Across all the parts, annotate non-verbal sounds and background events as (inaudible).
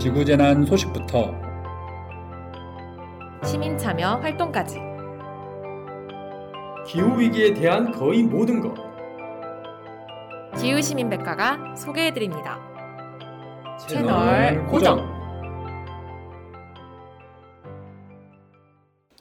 지구재난 소식부터 시민 참여 활동까지 기후 위기에 대한 거의 모든 것 기후 시민 백과가 소개해 드립니다. 채널 고정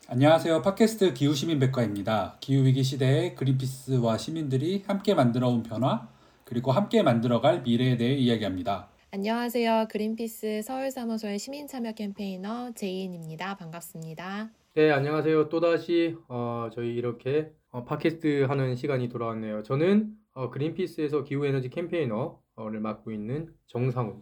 안녕하세요. 팟캐스트 기후 시민 백과입니다. 기후 위기 시대에 그린피스와 시민들이 함께 만들어 온 변화 그리고 함께 만들어갈 미래에 대해 이야기합니다. 안녕하세요. 그린피스 서울사무소의 시민참여 캠페이너 제이인입니다. 반갑습니다. 네 안녕하세요 또다시 어, 저희 이렇게 어, 팟캐스트 하는 시간이 돌아왔네요 저는 어, 그린피스에서 기후에너지 캠페이너를 맡고 있는 정상훈 어,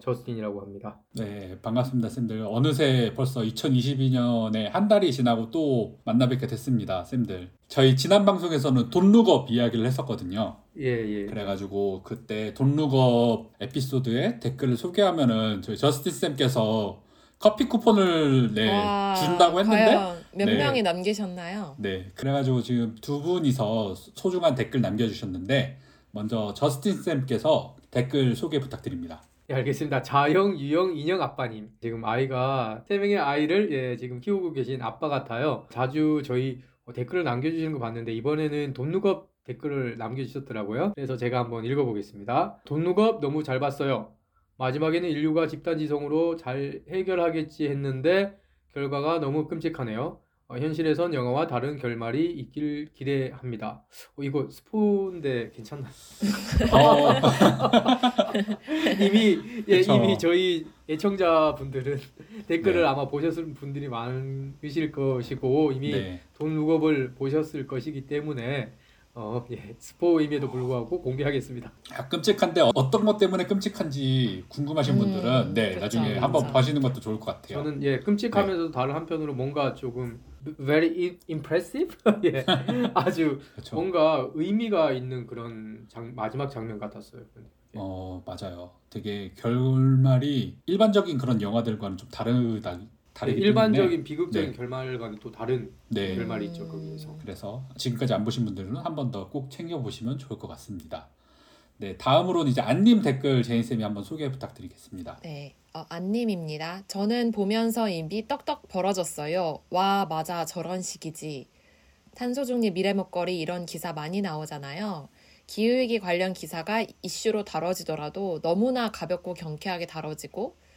저스틴이라고 합니다 네, 반갑습니다, 쌤들. 어느새 벌써 2022년에 한 달이 지나고 또 만나 뵙게 됐습니다, 쌤들. 저희 지난 방송에서는 돈룩업 이야기를 했었거든요. 예 예 그래가지고 그때 돈룩업 에피소드에 댓글을 소개하면은 저희 저스틴 쌤께서 커피 쿠폰을 네, 와, 준다고 했는데 과연 몇 네. 명이 남기셨나요? 네, 그래가지고 지금 두 분이서 소중한 댓글 남겨주셨는데 먼저 저스틴 쌤께서 댓글 소개 부탁드립니다. 예, 알겠습니다. 자영, 유영, 인형 아빠님. 지금 아이가 세 명의 아이를 예, 지금 키우고 계신 아빠 같아요. 자주 저희 어, 댓글을 남겨주시는 거 봤는데 이번에는 돈룩업 댓글을 남겨주셨더라고요. 그래서 제가 한번 읽어보겠습니다. 돈룩업 너무 잘 봤어요. 마지막에는 인류가 집단지성으로 잘 해결하겠지 했는데 결과가 너무 끔찍하네요. 어, 현실에선 영화와 다른 결말이 있길 기대합니다. 어, 이거 스포인데 괜찮나요? 어, (laughs) 이미 예. 이미 저희 애청자 분들은 (laughs) 댓글을 네. 아마 보셨을 분들이 많으실 것이고 이미 네, 돈 룩업을 보셨을 것이기 때문에 어, 예, 스포 임에도 불구하고 공개하겠습니다. 아, 끔찍한데 어떤 것 때문에 끔찍한지 궁금하신 음, 분들은 네 그쵸, 나중에 그쵸. 한번 보시는 것도 좋을 것 같아요. 저는 예, 끔찍하면서도 다른 한편으로 뭔가 조금 very impressive (laughs) 예, 아주 그렇죠. 뭔가 의미가 있는 그런 장, 마지막 장면 같았어요. 어 맞아요. 되게 결말이 일반적인 그런 영화들과는 좀 다르다 다르기 예, 일반적인 때문에 비극적인 네. 결말과는 또 다른 네 결말이 음. 있죠 거기에서. 그래서 지금까지 안 보신 분들은 한 번 더 꼭 챙겨 보시면 좋을 것 같습니다. 네 다음으로는 이제 안님 댓글 제인 쌤이 한번 소개 부탁드리겠습니다. 네, 어, 안님입니다. 저는 보면서 입이 떡떡 벌어졌어요. 와, 맞아, 저런 식이지. 탄소 중립 미래 먹거리 이런 기사 많이 나오잖아요. 기후위기 관련 기사가 이슈로 다뤄지더라도 너무나 가볍고 경쾌하게 다뤄지고 어,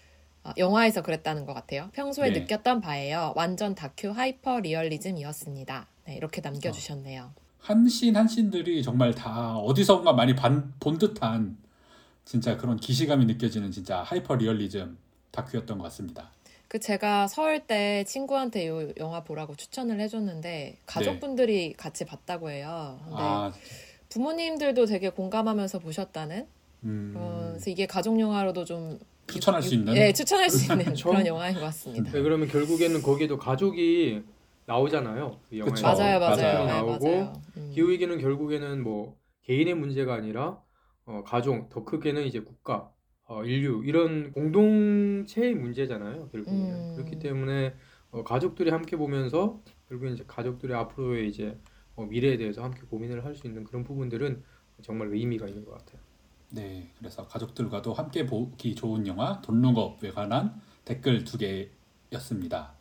영화에서 그랬다는 것 같아요. 평소에 네. 느꼈던 바예요. 완전 다큐 하이퍼 리얼리즘이었습니다. 네, 이렇게 남겨주셨네요. 한 신 한 신들이 정말 다 어디선가 많이 반- 본 듯한 진짜 그런 기시감이 느껴지는 진짜 하이퍼 리얼리즘 다큐였던 것 같습니다. 그 제가 설 때 친구한테 이 영화 보라고 추천을 해줬는데 가족분들이 같이 봤다고 해요. 근데 네. 아, 부모님들도 되게 공감하면서 보셨다는. 음, 어, 그래서 이게 가족 영화로도 좀 추천할 수 있는 네, 추천할 수 있는? (laughs) 그런 영화인 것 같습니다. 네, 그러면 결국에는 거기에도 가족이 나오잖아요. 그 영화에. 맞아요, 맞아요, 맞아요. 네, 나오고 맞아요. 음. 기후 위기는 결국에는 뭐 개인의 문제가 아니라 어, 가족, 더 크게는 이제 국가, 어, 인류 이런 공동체의 문제잖아요. 결국에는 음. 그렇기 때문에 어, 가족들이 함께 보면서 결국엔 이제 가족들의 앞으로의 이제 어, 미래에 대해서 함께 고민을 할 수 있는 그런 부분들은 정말 의미가 있는 것 같아요. 네, 그래서 가족들과도 함께 보기 좋은 영화 돈룩업에 관한 댓글 두 개였습니다.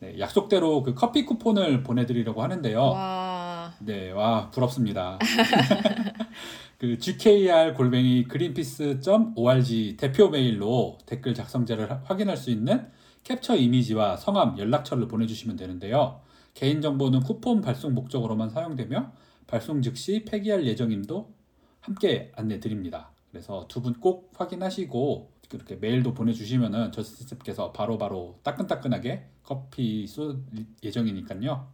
네, 약속대로 그 커피 쿠폰을 보내드리려고 하는데요. 와, 네, 와 부럽습니다. (laughs) 그 GKR 골뱅이 greenpeace.org 대표 메일로 댓글 작성자를 하- 확인할 수 있는 캡처 이미지와 성함, 연락처를 보내주시면 되는데요. 개인 정보는 쿠폰 발송 목적으로만 사용되며 발송 즉시 폐기할 예정임도 함께 안내 드립니다. 그래서 두 분 꼭 확인하시고 그렇게 메일도 보내주시면은 저스티스께서 바로바로 따끈따끈하게 커피 쏠 예정이니까요.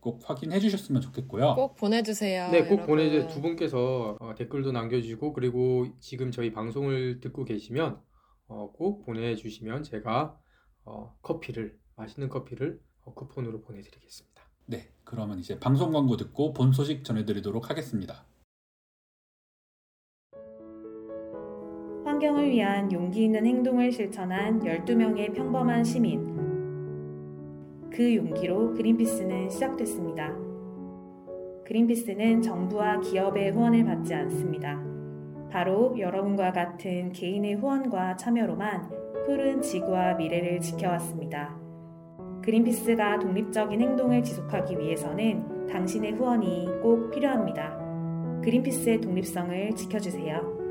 꼭 확인해 주셨으면 좋겠고요. 꼭 보내주세요. 네, 꼭. 보내주세요. 두 분께서 어, 댓글도 남겨주시고 그리고 지금 저희 방송을 듣고 계시면 어, 꼭 보내주시면 제가 어, 커피를 맛있는 커피를 어, 쿠폰으로 보내드리겠습니다. 네, 그러면 이제 방송 광고 듣고 본 소식 전해드리도록 하겠습니다. 환경을 위한 용기 있는 행동을 실천한 12명의 평범한 시민. 그 용기로 그린피스는 시작됐습니다. 그린피스는 정부와 기업의 후원을 받지 않습니다. 바로 여러분과 같은 개인의 후원과 참여로만 푸른 지구와 미래를 지켜왔습니다. 그린피스가 독립적인 행동을 지속하기 위해서는 당신의 후원이 꼭 필요합니다. 그린피스의 독립성을 지켜주세요.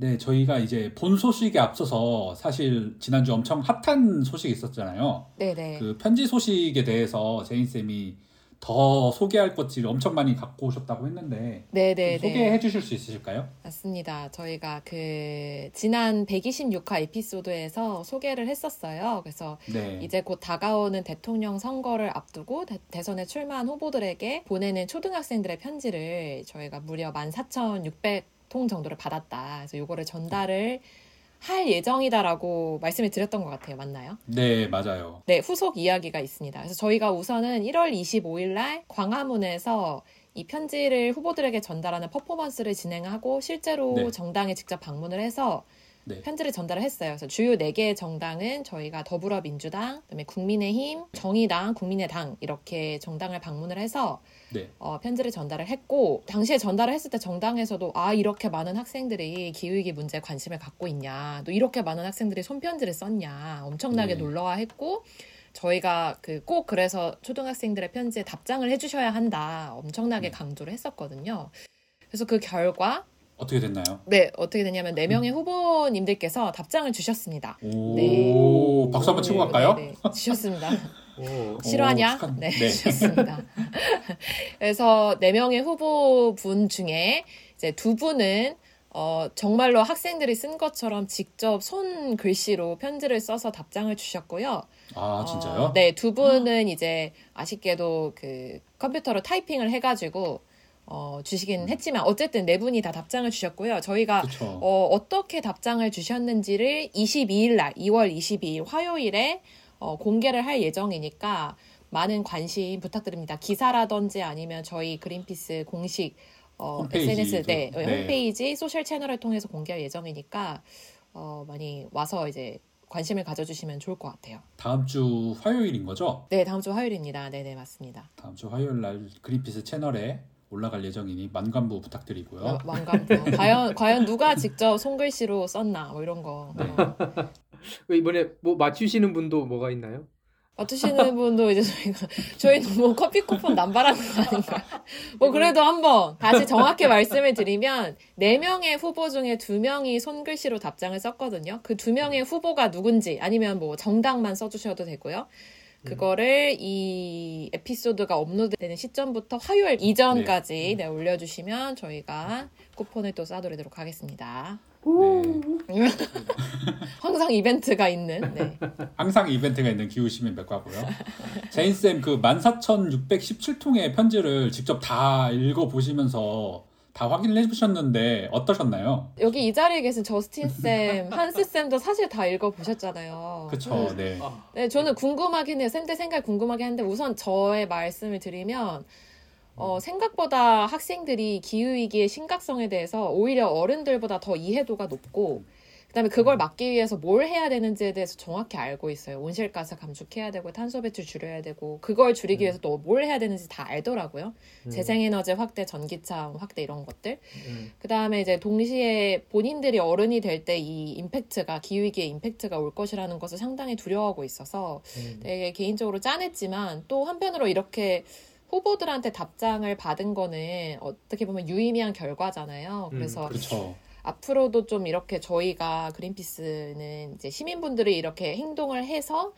네, 저희가 이제 본 소식에 앞서서 사실 지난주 엄청 핫한 소식이 있었잖아요. 네네. 그 편지 소식에 대해서 제인 쌤이 더 소개할 것들을 엄청 많이 갖고 오셨다고 했는데. 좀 소개해 주실 수 있으실까요? 맞습니다. 저희가 그 지난 126화 에피소드에서 소개를 했었어요. 그래서 네. 이제 곧 다가오는 대통령 선거를 앞두고 대, 선에 출마한 후보들에게 보내는 초등학생들의 편지를 저희가 무려 14,600 통 정도를 받았다. 그래서 요거를 전달을 할 예정이다라고 말씀을 드렸던 것 같아요. 맞나요? 네, 맞아요. 네, 후속 이야기가 있습니다. 그래서 저희가 우선은 1월 25일 날 광화문에서 이 편지를 후보들에게 전달하는 퍼포먼스를 진행하고 실제로 네. 정당에 직접 방문을 해서 네. 편지를 전달을 했어요. 그래서 주요 4개의 정당은 저희가 더불어민주당, 그다음에 국민의힘, 정의당, 국민의당 이렇게 정당을 방문을 해서 네. 어, 편지를 전달을 했고 당시에 전달을 했을 때 정당에서도 아 이렇게 많은 학생들이 기후위기 문제에 관심을 갖고 있냐 또 이렇게 많은 학생들이 손편지를 썼냐 엄청나게 네. 놀라워했고 저희가 그 꼭 그래서 초등학생들의 편지에 답장을 해주셔야 한다 엄청나게 네. 강조를 했었거든요. 그래서 그 결과 어떻게 됐나요? 네 어떻게 되냐면 네 명의 후보님들께서 답장을 주셨습니다. 오, 네. 박수 한번 치고 갈까요? 네, 네, 주셨습니다. 오. (laughs) 싫어하냐? 축하- 네, 네. 좋습니다. (laughs) 그래서 네 명의 후보분 중에 이제 두 분은 어, 정말로 학생들이 쓴 것처럼 직접 손 글씨로 편지를 써서 답장을 주셨고요. 아, 진짜요? 어, 네, 두 분은 이제 아쉽게도 그 컴퓨터로 타이핑을 해가지고 어, 주시긴 했지만 어쨌든 네 분이 다 답장을 주셨고요. 저희가. 어, 어떻게 답장을 주셨는지를 22일 날, 2월 22일 화요일에 어, 공개를 할 예정이니까 많은 관심 부탁드립니다. 기사라든지 아니면 저희 그린피스 공식 어, SNS 네, 네. 홈페이지 소셜 채널을 통해서 공개할 예정이니까 어, 많이 와서 이제 관심을 가져주시면 좋을 것 같아요. 다음 주 화요일인 거죠? 네, 다음 주 화요일입니다. 네, 네, 맞습니다. 다음 주 화요일 날 그린피스 채널에 올라갈 예정이니 만관부 부탁드리고요. 어, 왕관부. (laughs) 과연 과연 누가 직접 손글씨로 썼나 뭐 이런 거. 어. 그 이번에 뭐 맞추시는 분도 뭐가 있나요? 맡으시는 (laughs) 분도 이제 저희가 저희 너무 커피 쿠폰 남발하는 거 아닌가? 뭐 그래도 한번 다시 정확히 말씀을 드리면 네 명의 후보 중에 두 명이 손글씨로 답장을 썼거든요. 그 두 명의 후보가 누군지 아니면 뭐 정당만 써주셔도 되고요. 그거를 이 에피소드가 업로드되는 시점부터 화요일 이전까지 네, 올려주시면 저희가 쿠폰을 또 쏴드리도록 하겠습니다. 네. (laughs) 항상 이벤트가 있는 네. 항상 이벤트가 있는 기후시민 백과고요. 제인 쌤 그 14,617통의 편지를 직접 다 읽어 보시면서 다 확인을 해보셨는데 어떠셨나요? 여기 이 자리에 계신 저스틴 쌤, (laughs) 한스 쌤도 사실 다 읽어 보셨잖아요. 그쵸, 네. 아, 네, 저는 궁금하긴 해요. 쌤들 생각 궁금하긴 한데 우선 저의 말씀을 드리면 어, 생각보다 학생들이 기후 위기의 심각성에 대해서 오히려 어른들보다 더 이해도가 높고 그다음에 그걸 막기 위해서 뭘 해야 되는지에 대해서 정확히 알고 있어요. 온실가스 감축해야 되고 탄소 배출 줄여야 되고 그걸 줄이기 위해서 또 뭘 해야 되는지 다 알더라고요. 음. 재생에너지 확대, 전기차 확대 이런 것들. 음. 그 다음에 이제 동시에 본인들이 어른이 될 때 이 임팩트가 기후위기의 임팩트가 올 것이라는 것을 상당히 두려워하고 있어서 음. 되게 개인적으로 짠했지만 또 한편으로 이렇게 후보들한테 답장을 받은 거는 어떻게 보면 유의미한 결과잖아요. 음, 그래서 그렇죠. 앞으로도 좀 이렇게 저희가 그린피스는 이제 시민분들이 이렇게 행동을 해서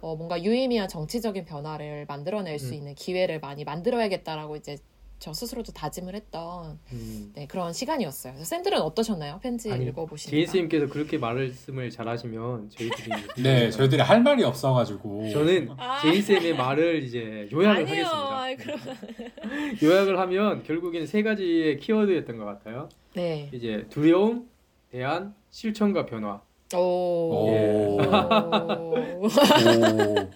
어 뭔가 유의미한 정치적인 변화를 만들어낼 수 음. 있는 기회를 많이 만들어야겠다라고 이제 저 스스로도 다짐을 했던 음. 네, 그런 시간이었어요. 그래서 샌들은 어떠셨나요? 편지 읽어보시니까. 제인 쌤께서 그렇게 말씀을 잘하시면 저희들이 (laughs) 네, 저희들이 할 말이 없어가지고. 저는 아. 제인 쌤의 말을 이제 요약을 아니요. 하겠습니다. 그럼... (laughs) 요약을 하면 결국엔 세 가지의 키워드였던 것 같아요. 네. 이제 두려움, 대안, 실천과 변화. 오. (laughs)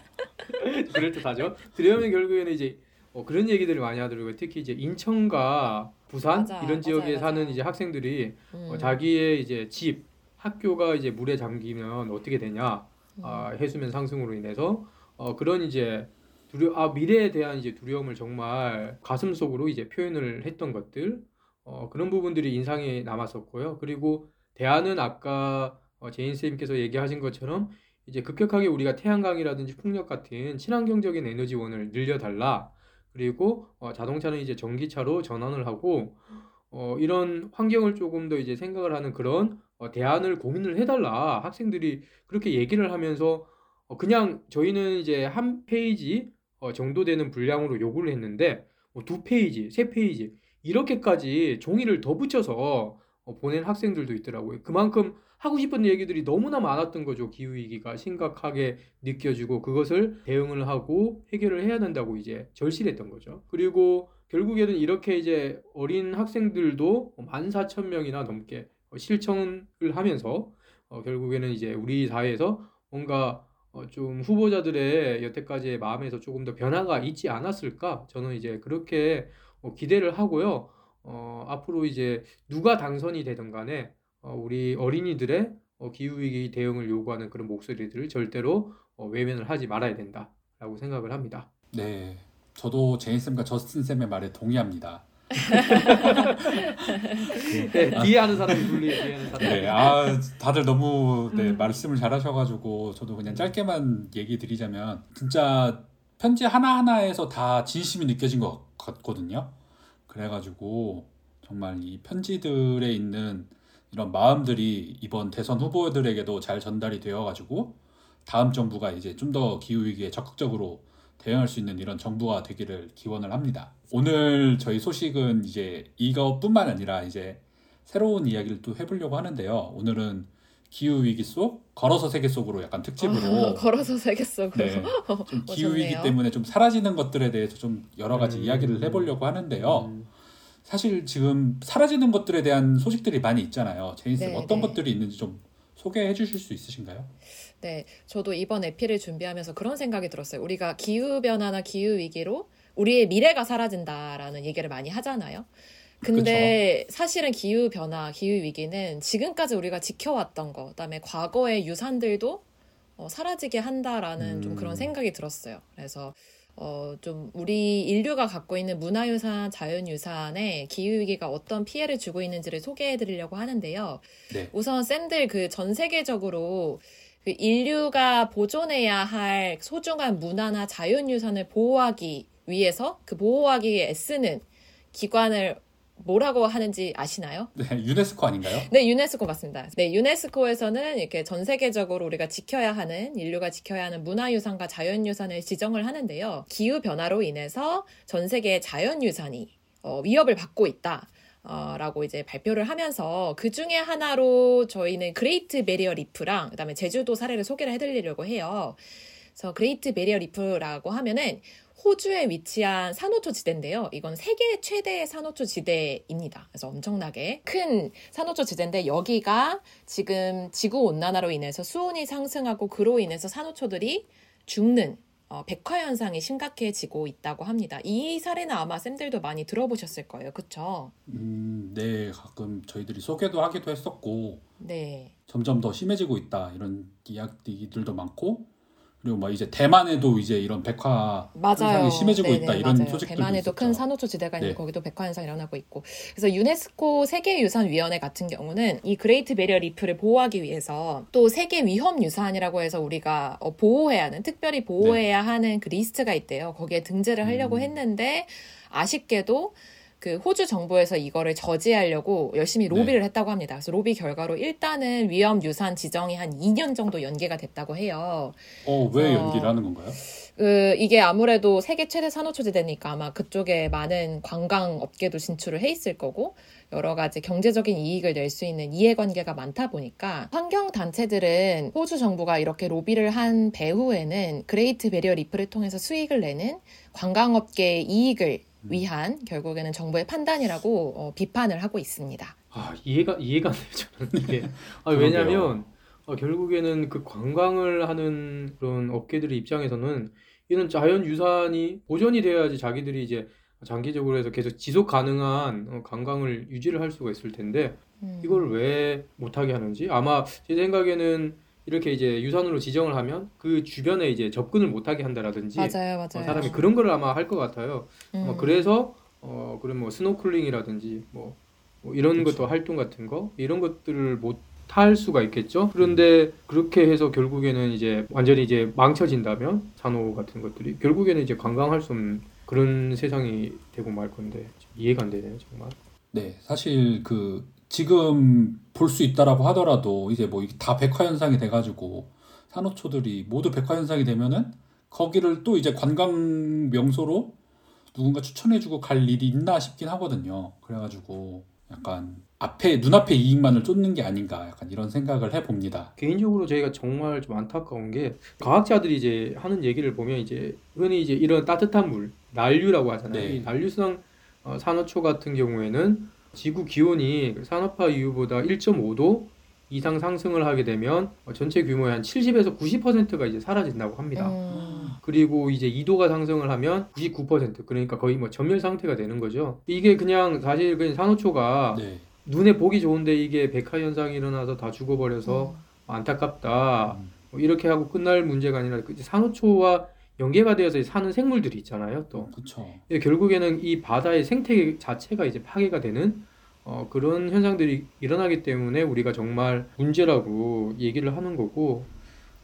그럴듯하죠. 두려움은 결국에는 이제 어, 그런 얘기들을 많이 하더라고요. 특히 이제 인천과 부산 맞아, 이런 지역에 맞아요, 사는 맞아요. 이제 학생들이 음. 어, 자기의 이제 집, 학교가 이제 물에 잠기면 어떻게 되냐? 음. 아, 해수면 상승으로 인해서 어, 그런 이제 두려 아 미래에 대한 이제 두려움을 정말 가슴 속으로 이제 표현을 했던 것들 어, 그런 부분들이 인상에 남았었고요. 그리고 대안은 아까 어, 제인 쌤께서 얘기하신 것처럼 이제 급격하게 우리가 태양광이라든지 풍력 같은 친환경적인 에너지원을 늘려달라. 그리고 어, 자동차는 이제 전기차로 전환을 하고 어, 이런 환경을 조금 더 이제 생각을 하는 그런 어, 대안을 고민을 해달라. 학생들이 그렇게 얘기를 하면서 어, 그냥 저희는 이제 한 페이지 어, 정도 되는 분량으로 요구를 했는데 뭐 두 페이지, 세 페이지 이렇게까지 종이를 더 붙여서 어, 보낸 학생들도 있더라고요. 그만큼 하고 싶은 얘기들이 너무나 많았던 거죠. 기후위기가 심각하게 느껴지고 그것을 대응을 하고 해결을 해야 된다고 이제 절실했던 거죠. 그리고 결국에는 이렇게 이제 어린 학생들도 14,000명이나 넘게 실천을 하면서 어, 결국에는 이제 우리 사회에서 뭔가 어, 좀 후보자들의 여태까지의 마음에서 조금 더 변화가 있지 않았을까? 저는 이제 그렇게 어, 기대를 하고요. 어, 앞으로 이제 누가 당선이 되든 간에 어, 우리 어린이들의 어, 기후위기 대응을 요구하는 그런 목소리들을 절대로 어, 외면을 하지 말아야 된다라고 생각을 합니다. 네, 저도 제인 쌤과 저스틴 쌤의 말에 동의합니다. (laughs) 네, 뒤에 하는 사람이 불리해, 뒤에 하는 사람. 네, 아 다들 너무 네, 음. 말씀을 잘하셔가지고 저도 그냥 짧게만 얘기 드리자면 진짜 편지 하나 하나에서 다 진심이 느껴진 것 같거든요. 그래가지고 정말 이 편지들에 있는 이런 마음들이 이번 대선 후보들에게도 잘 전달이 되어가지고 다음 정부가 이제 좀 더 기후 위기에 적극적으로 대응할 수 있는 이런 정부가 되기를 기원을 합니다. 오늘 저희 소식은 이제 이것뿐만 아니라 이제 새로운 이야기를 또 해보려고 하는데요. 오늘은 기후 위기 속 걸어서 세계 속으로 약간 특집으로 걸어서 세계 속으로. 네, (laughs) 좀 어, 기후 위기. 때문에 좀 사라지는 것들에 대해서 좀 여러 가지 음. 이야기를 해보려고 하는데요. 음, 사실 지금 사라지는 것들에 대한 소식들이 많이 있잖아요. 제인 쌤 네, 어떤 네. 것들이 있는지 좀 소개해 주실 수 있으신가요? 네, 저도 이번 에피를 준비하면서 그런 생각이 들었어요. 우리가 기후 변화나 기후 위기로 우리의 미래가 사라진다라는 얘기를 많이 하잖아요. 근데 사실은 기후 변화, 기후 위기는 지금까지 우리가 지켜왔던 거, 그다음에 과거의 유산들도 어, 사라지게 한다라는 좀 음. 그런 생각이 들었어요. 그래서 어, 좀 우리 인류가 갖고 있는 문화유산, 자연유산에 기후 위기가 어떤 피해를 주고 있는지를 소개해 드리려고 하는데요. 네. 우선 쌤들 그 전 세계적으로 그 인류가 보존해야 할 소중한 문화나 자연유산을 보호하기 위해서 그 보호하기 위해 애쓰는 기관을 뭐라고 하는지 아시나요? 네, 유네스코 아닌가요? 네, 유네스코 맞습니다. 네, 유네스코에서는 이렇게 전 세계적으로 우리가 지켜야 하는, 인류가 지켜야 하는 문화유산과 자연유산을 지정을 하는데요. 기후 변화로 인해서 전 세계의 자연유산이 어, 위협을 받고 있다. 어, 라고 이제 발표를 하면서 그 중에 하나로 저희는 그레이트 베리어 리프랑 그다음에 제주도 사례를 소개를 해드리려고 해요. 그래서 그레이트 베리어 리프라고 하면은 호주에 위치한 산호초 지대인데요. 이건 세계 최대의 산호초 지대입니다. 그래서 엄청나게 큰 산호초 지대인데 여기가 지금 지구 온난화로 인해서 수온이 상승하고 그로 인해서 산호초들이 죽는 어, 백화 현상이 심각해지고 있다고 합니다. 이 사례는 아마 쌤들도 많이 들어보셨을 거예요. 그쵸? 음, 네, 가끔 저희들이 소개도 하기도 했었고 네. 점점 더 심해지고 있다 이런 이야기들도 많고 그리고 뭐 이제 대만에도 이제 이런 백화. 현상이 심해지고 네네, 있다 이런 맞아요. 소식들도 대만에도. 큰 산호초 지대가 있는데 네. 거기도 백화 현상이 일어나고 있고. 그래서 유네스코 세계유산위원회 같은 경우는 이 그레이트 베리어 리프를 보호하기 위해서 또 세계 위험 유산이라고 해서 우리가 어, 보호해야 하는 특별히 보호해야 하는 그 리스트가 있대요. 거기에 등재를 하려고 음. 했는데 아쉽게도 그 호주 정부에서 이거를 저지하려고 열심히 로비를 했다고 합니다. 그래서 로비 결과로 일단은 위험 유산 지정이 한 2년 정도 연기가 됐다고 해요. 어, 왜 어. 연기를 하는 건가요? 그 이게 아무래도 세계 최대 산호초지대니까 아마 그쪽에 많은 관광 업계도 진출을 해 있을 거고 여러 가지 경제적인 이익을 낼 수 있는 이해관계가 많다 보니까 환경 단체들은 호주 정부가 이렇게 로비를 한 배후에는 그레이트 베리어 리프를 통해서 수익을 내는 관광업계의 이익을 위한 결국에는 정부의 판단이라고 어, 비판을 하고 있습니다. 아 이해가 이해가 안 돼요 저는 이게 아, 그러게요. 왜냐하면 어, 결국에는 그 관광을 하는 그런 업계들의 입장에서는 이런 자연 유산이 보존이 돼야지 자기들이 이제 장기적으로 해서 계속 지속 가능한 어, 관광을 유지를 할 수가 있을 텐데 음. 이걸 왜 못하게 하는지 아마 제 생각에는 이렇게 이제 유산으로 지정을 하면 그 주변에 이제 접근을 못하게 한다라든지 맞아요, 어, 맞아요. 사람이 그런 거를 아마 할 것 같아요. 아마 음. 그래서 어 그런 뭐 스노클링이라든지 뭐, 뭐 이런 그렇죠. 것도 활동 같은 거 이런 것들을 못할 수가 있겠죠. 그런데 그렇게 해서 결국에는 이제 완전히 이제 망쳐진다면 산호 같은 것들이 결국에는 이제 관광할 수 없는 그런 세상이 되고 말 건데 이해가 안 되네요 정말. 네, 사실 그 지금 볼 수 있다라고 하더라도 이제 뭐 다 백화 현상이 돼가지고 산호초들이 모두 백화 현상이 되면은 거기를 또 이제 관광 명소로 누군가 추천해주고 갈 일이 있나 싶긴 하거든요. 그래가지고 약간 앞에 눈앞에 이익만을 쫓는 게 아닌가 약간 이런 생각을 해봅니다. 개인적으로 저희가 정말 좀 안타까운 게 과학자들이 이제 하는 얘기를 보면 이제 흔히 이제 이런 따뜻한 물 난류라고 하잖아요. 네. 이 난류성 어, 산호초 같은 경우에는 지구 기온이 산업화 이후보다 1.5도 이상 상승을 하게 되면 어, 전체 규모의 한 70에서 90%가 이제 사라진다고 합니다. 음. 그리고 이제 2도가 상승을 하면 99% 그러니까 거의 뭐 전멸 상태가 되는 거죠. 이게 그냥 사실 그냥 산호초가 네, 눈에 보기 좋은데 이게 백화 현상이 일어나서 다 죽어버려서 음. 안타깝다. 음, 뭐 이렇게 하고 끝날 문제가 아니라 그 산호초와 연계가 되어서 사는 생물들이 있잖아요. 또 그렇죠. 예, 결국에는 이 바다의 생태 자체가 이제 파괴가 되는 어, 그런 현상들이 일어나기 때문에 우리가 정말 문제라고 얘기를 하는 거고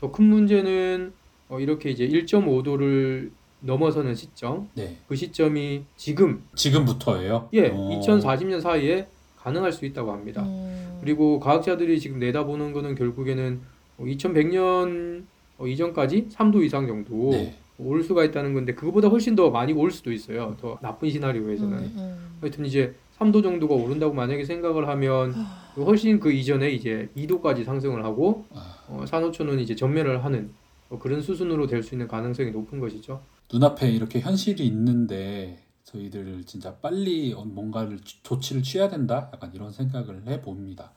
더 큰 문제는 어, 이렇게 이제 1.5도를 넘어서는 시점 네, 그 시점이 지금 지금부터예요. 예 어, 2040년 사이에 가능할 수 있다고 합니다. 음. 그리고 과학자들이 지금 내다보는 거는 결국에는 2100년 어, 이전까지 3도 이상 정도 네, 올 수가 있다는 건데 그거보다 훨씬 더 많이 올 수도 있어요. 더 나쁜 시나리오에서는. 음, 음. 하여튼 이제 3도 정도가 오른다고 만약에 생각을 하면 훨씬 그 이전에 이제 2도까지 상승을 하고 아, 어, 산호초는 이제 전멸을 하는 어, 그런 수준으로 될 수 있는 가능성이 높은 것이죠. 눈앞에 이렇게 현실이 있는데 저희들 진짜 빨리 뭔가를 조- 조치를 취해야 된다. 약간 이런 생각을 해 봅니다.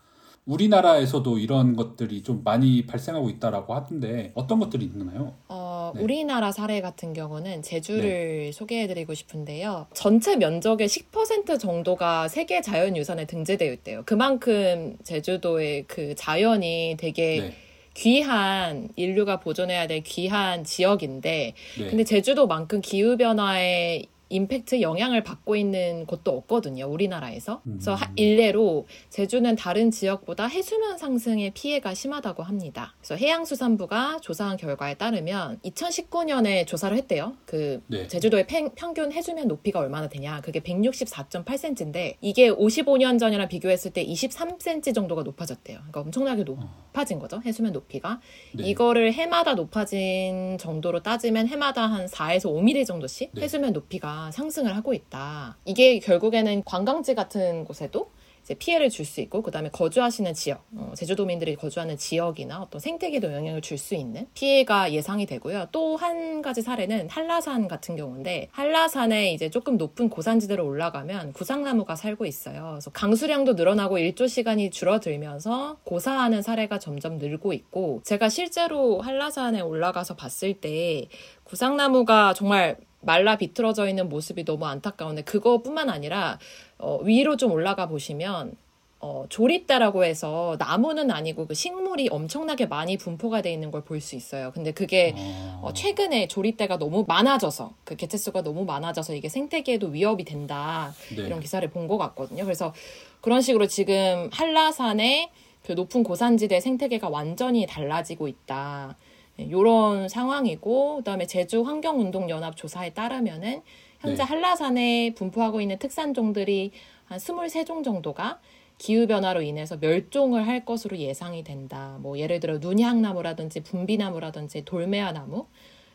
우리나라에서도 이런 것들이 좀 많이 발생하고 있다라고 하던데 어떤 것들이 있나요? 어, 네. 우리나라 사례 같은 경우는 제주를 소개해드리고 싶은데요. 전체 면적의 10% 정도가 세계 자연유산에 등재되어 있대요. 그만큼 제주도의 그 자연이 되게 네, 귀한 인류가 보존해야 될 귀한 지역인데 네, 근데 제주도만큼 기후 변화의 임팩트 영향을 받고 있는 곳도 없거든요. 우리나라에서. 그래서 음. 하- 일례로 제주는 다른 지역보다 해수면 상승의 피해가 심하다고 합니다. 그래서 해양수산부가 조사한 결과에 따르면 2019년에 조사를 했대요. 그 네. 제주도의 팽- 평균 해수면 높이가 얼마나 되냐? 그게 164.8cm인데 이게 55년 전이랑 비교했을 때 23cm 정도가 높아졌대요. 그러니까 엄청나게 높아진 거죠. 해수면 높이가. 네. 이거를 해마다 높아진 정도로 따지면 해마다 한 4에서 5mm 정도씩 네. 해수면 높이가 상승을 하고 있다. 이게 결국에는 관광지 같은 곳에도 피해를 줄 수 있고 그다음에 거주하시는 지역, 어, 제주도민들이 거주하는 지역이나 어떤 생태계도 영향을 줄 수 있는 피해가 예상이 되고요. 또 한 가지 사례는 한라산 같은 경우인데 한라산에 이제 조금 높은 고산지대로 올라가면 구상나무가 살고 있어요. 그래서 강수량도 늘어나고 일조 시간이 줄어들면서 고사하는 사례가 점점 늘고 있고 제가 실제로 한라산에 올라가서 봤을 때 구상나무가 정말 말라 비틀어져 있는 모습이 너무 안타까운데 그거뿐만 아니라 어, 위로 좀 올라가 보시면 어, 조립대라고 해서 나무는 아니고 그 식물이 엄청나게 많이 분포가 돼 있는 걸 볼 수 있어요. 근데 그게 어, 어, 최근에 조립대가 너무 많아져서 그 개체수가 너무 많아져서 이게 생태계에도 위협이 된다 네. 이런 기사를 본 것 같거든요. 그래서 그런 식으로 지금 한라산의 그 높은 고산지대 생태계가 완전히 달라지고 있다. 이런 상황이고 그다음에 제주 환경운동연합 조사에 따르면은 현재 네. 한라산에 분포하고 있는 특산종들이 한 23종 정도가 기후 변화로 인해서 멸종을 할 것으로 예상이 된다. 뭐 예를 들어 눈향나무라든지 분비나무라든지 돌매화나무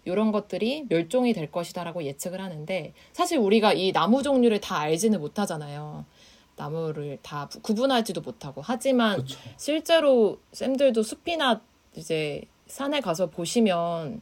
이런 것들이 멸종이 될 것이다라고 예측을 하는데 사실 우리가 이 나무 종류를 다 알지는 못하잖아요. 나무를 다 부- 구분하지도 못하고 하지만 그렇죠. 실제로 쌤들도 숲이나 이제 산에 가서 보시면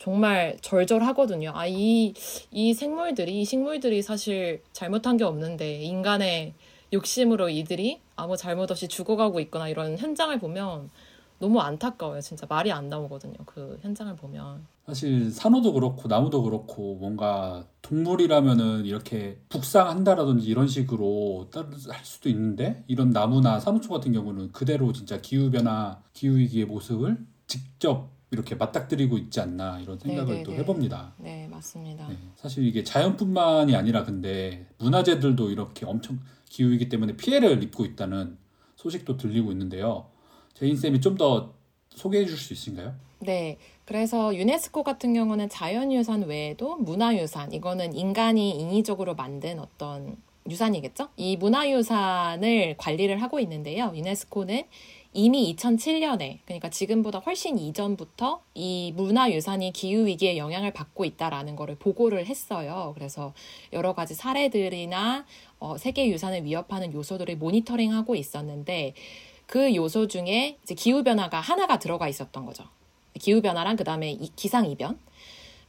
정말 절절하거든요. 아, 이, 이 생물들이, 이 식물들이 사실 잘못한 게 없는데, 인간의 욕심으로 이들이 아무 잘못 없이 죽어가고 있거나 이런 현장을 보면 너무 안타까워요. 진짜 말이 안 나오거든요. 그 현장을 보면. 사실 산호도 그렇고 나무도 그렇고 뭔가 동물이라면은 이렇게 북상한다라든지 이런 식으로 따- 할 수도 있는데 이런 나무나 산호초 같은 경우는 그대로 진짜 기후 변화, 기후 위기의 모습을 직접 이렇게 맞닥뜨리고 있지 않나 이런 생각을 네, 또 네, 해봅니다. 네, 맞습니다. 네, 사실 이게 자연뿐만이 아니라 근데 문화재들도 이렇게 엄청 기후 위기 때문에 피해를 입고 있다는 소식도 들리고 있는데요. 제인 쌤이 좀 더 소개해 줄 수 있으신가요? 네. 그래서 유네스코 같은 경우는 자연유산 외에도 문화유산, 이거는 인간이 인위적으로 만든 어떤 유산이겠죠? 이 문화유산을 관리를 하고 있는데요. 유네스코는 이미 2007년에, 그러니까 지금보다 훨씬 이전부터 이 문화유산이 기후위기에 영향을 받고 있다라는 거를 보고를 했어요. 그래서 여러 가지 사례들이나 어, 세계유산을 위협하는 요소들을 모니터링하고 있었는데 그 요소 중에 이제 기후변화가 하나가 들어가 있었던 거죠. 기후변화랑 그 다음에 기상이변.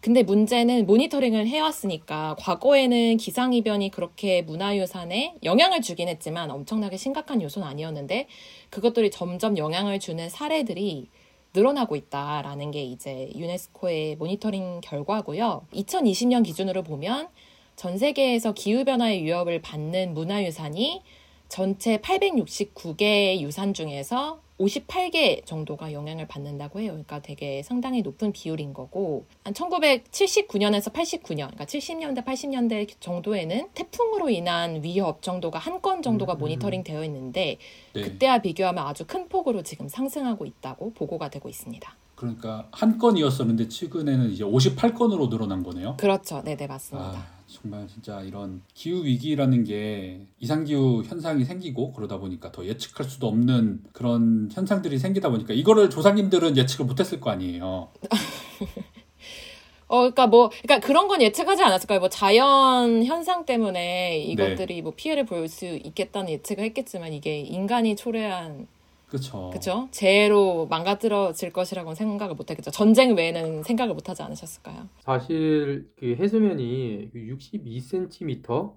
근데 문제는 모니터링을 해왔으니까 과거에는 기상이변이 그렇게 문화유산에 영향을 주긴 했지만 엄청나게 심각한 요소는 아니었는데 그것들이 점점 영향을 주는 사례들이 늘어나고 있다라는 게 이제 유네스코의 모니터링 결과고요. 2020년 기준으로 보면 전 세계에서 기후변화의 위협을 받는 문화유산이 전체 869개 유산 중에서 58개 정도가 영향을 받는다고 해요. 그러니까 되게 상당히 높은 비율인 거고, 한 1979년에서 89년, 그러니까 70년대, 80년대 정도에는 태풍으로 인한 위협 정도가 한 건 정도가 음, 음. 모니터링 되어 있는데, 네. 그때와 비교하면 아주 큰 폭으로 지금 상승하고 있다고 보고가 되고 있습니다. 그러니까 한 건이었었는데 최근에는 이제 58건으로 늘어난 거네요. 그렇죠. 네 네, 맞습니다. 아, 정말 진짜 이런 기후 위기라는 게 이상 기후 현상이 생기고 그러다 보니까 더 예측할 수도 없는 그런 현상들이 생기다 보니까 이거를 조상님들은 예측을 못했을 거 아니에요. (laughs) 어, 그러니까 뭐, 그러니까 그런 건 예측하지 않았을까요? 뭐 자연 현상 때문에 이것들이 뭐 피해를 볼 수 있겠다는 예측을 했겠지만 이게 인간이 초래한 그렇죠. 그죠? 재해로 망가뜨려질 것이라고는 생각을 못 했겠죠. 전쟁 외에는 생각을 못 하지 않으셨을까요? 사실 그 해수면이 62cm,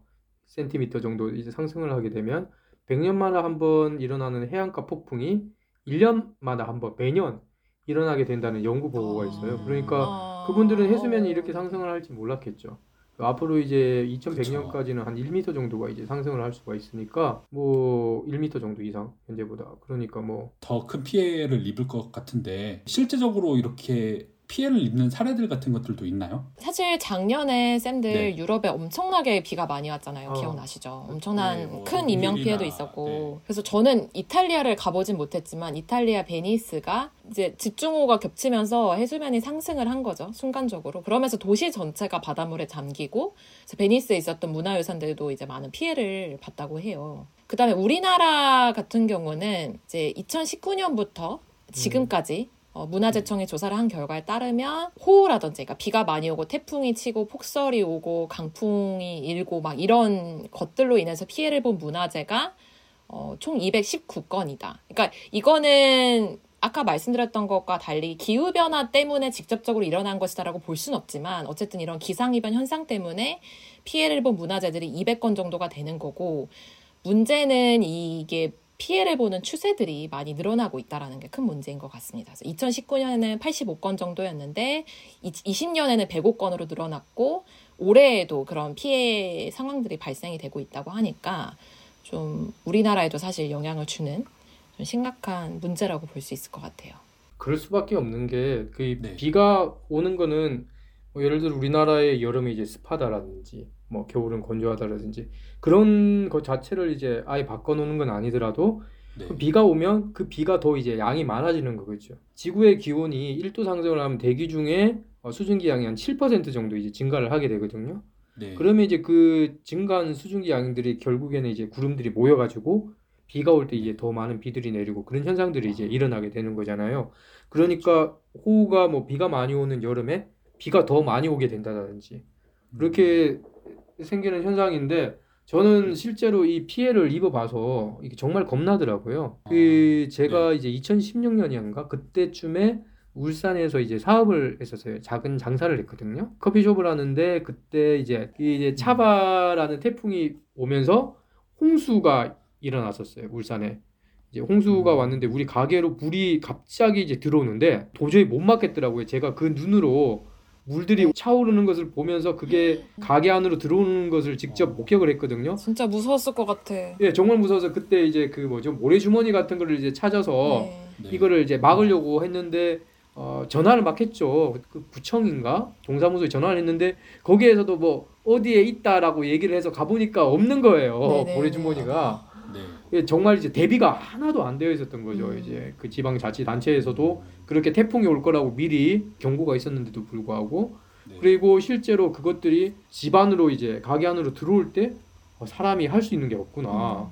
센티미터 정도 이제 상승을 하게 되면 100년마다 한 번 일어나는 해안가 폭풍이 1년마다 한 번 매년 일어나게 된다는 연구 보고가 있어요. 그러니까 아. 그분들은 해수면이 이렇게 상승을 할지 몰랐겠죠. 앞으로 이제 2100년까지는 한 1m 정도가 이제 상승을 할 수가 있으니까 뭐 1m 정도 이상 현재보다. 그러니까 뭐 더 큰 피해를 입을 것 같은데 실제적으로 이렇게 피해를 입는 사례들 같은 것들도 있나요? 사실 작년에 쌤들 네. 유럽에 엄청나게 비가 많이 왔잖아요. 어. 기억나시죠? 엄청난 네, 뭐 큰 인명 피해도 있었고. 네. 그래서 저는 이탈리아를 가보진 못했지만 이탈리아 베니스가 이제 집중호우가 겹치면서 해수면이 상승을 한 거죠. 순간적으로. 그러면서 도시 전체가 바닷물에 잠기고 베니스에 있었던 문화유산들도 이제 많은 피해를 봤다고 해요. 그 다음에 우리나라 같은 경우는 이제 2019년부터 지금까지 어, 문화재청이 조사를 한 결과에 따르면 호우라든지 그러니까 비가 많이 오고 태풍이 치고 폭설이 오고 강풍이 일고 막 이런 것들로 인해서 피해를 본 문화재가 어, 총 219건이다. 그러니까 이거는 아까 말씀드렸던 것과 달리 기후 변화 때문에 직접적으로 일어난 것이다라고 볼 수는 없지만 어쨌든 이런 기상 이변 현상 때문에 피해를 본 문화재들이 200건 정도가 되는 거고 문제는 이게 피해를 보는 추세들이 많이 늘어나고 있다라는 게 큰 문제인 것 같습니다. 그래서 2019년에는 85건 정도였는데 20년에는 105건으로 늘어났고 올해에도 그런 피해 상황들이 발생이 되고 있다고 하니까 좀 우리나라에도 사실 영향을 주는 좀 심각한 문제라고 볼 수 있을 것 같아요. 그럴 수밖에 없는 게그 네. 비가 오는 거는 뭐 예를 들어 우리나라의 여름이 이제 습하다라든지 뭐 겨울은 건조하다라든지 그런 것 자체를 이제 아예 바꿔놓는 건 아니더라도 네. 그 비가 오면 그 비가 더 이제 양이 많아지는 거겠죠. 지구의 기온이 1도 상승을 하면 대기 중에 어, 수증기 양이 한 7% 정도 이제 증가를 하게 되거든요. 네. 그러면 이제 그 증가한 수증기 양들이 결국에는 이제 구름들이 모여가지고 비가 올 때 이제 더 많은 비들이 내리고 그런 현상들이 이제 일어나게 되는 거잖아요. 그러니까 호우가 뭐 비가 많이 오는 여름에 비가 더 많이 오게 된다든지 그렇게 생기는 현상인데 저는 실제로 이 피해를 입어봐서 이게 정말 겁나더라고요. 그 제가 이제 2016년이었는가 그때쯤에 울산에서 이제 사업을 했었어요. 작은 장사를 했거든요. 커피숍을 하는데 그때 이제 이 이제 차바라는 태풍이 오면서 홍수가 일어났었어요. 울산에. 이제 홍수가 음. 왔는데 우리 가게로 물이 갑자기 이제 들어오는데 도저히 못 막겠더라고요. 제가 그 눈으로 물들이 차오르는 것을 보면서 그게 가게 안으로 들어오는 것을 직접 목격을 했거든요. 진짜 무서웠을 것 같아. 예, 정말 무서워서 그때 이제 그 뭐죠 모래주머니 같은 거를 이제 찾아서 네. 네. 이거를 이제 막으려고 했는데 어, 전화를 막 했죠. 그 구청인가 동사무소에 전화를 했는데 거기에서도 뭐 어디에 있다라고 얘기를 해서 가보니까 없는 거예요. 네네. 고래 주머니가 네. 예, 정말 이제 대비가 하나도 안 되어 있었던 거죠. 음. 이제 그 지방자치단체에서도 그렇게 태풍이 올 거라고 미리 경고가 있었는데도 불구하고 네. 그리고 실제로 그것들이 집 안으로 이제 가게 안으로 들어올 때 어, 사람이 할 수 있는 게 없구나